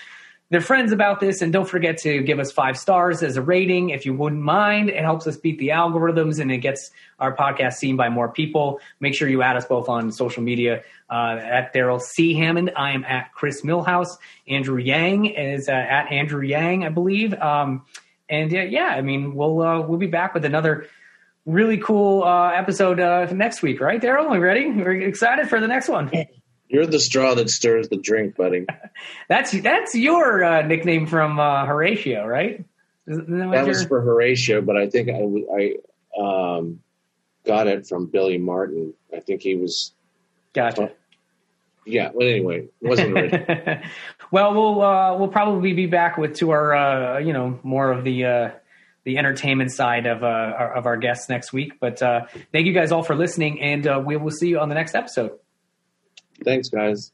their friends about this. And don't forget to give us five stars as a rating if you wouldn't mind. It helps us beat the algorithms and it gets our podcast seen by more people. Make sure you add us both on social media uh, at Darrell C. Hammond. I am at Chris Millhouse. Andrew Yang is uh, at Andrew Yang, I believe. Um, and uh, yeah, I mean, we'll uh, we'll be back with another really cool uh, episode uh, next week, right, Darrell? Are we ready? We're excited for the next one. You're the straw that stirs the drink, buddy. That's that's your uh, nickname from uh, Horatio, right? That That was for Horatio, but I think I, I um, got it from Billy Martin. I think he was, gotcha. yeah. Well, anyway, it wasn't original. well, we'll uh, we'll probably be back with to our uh, you know more of the uh, the entertainment side of uh, our, of our guests next week. But uh, thank you guys all for listening, and uh, we will see you on the next episode. Thanks, guys.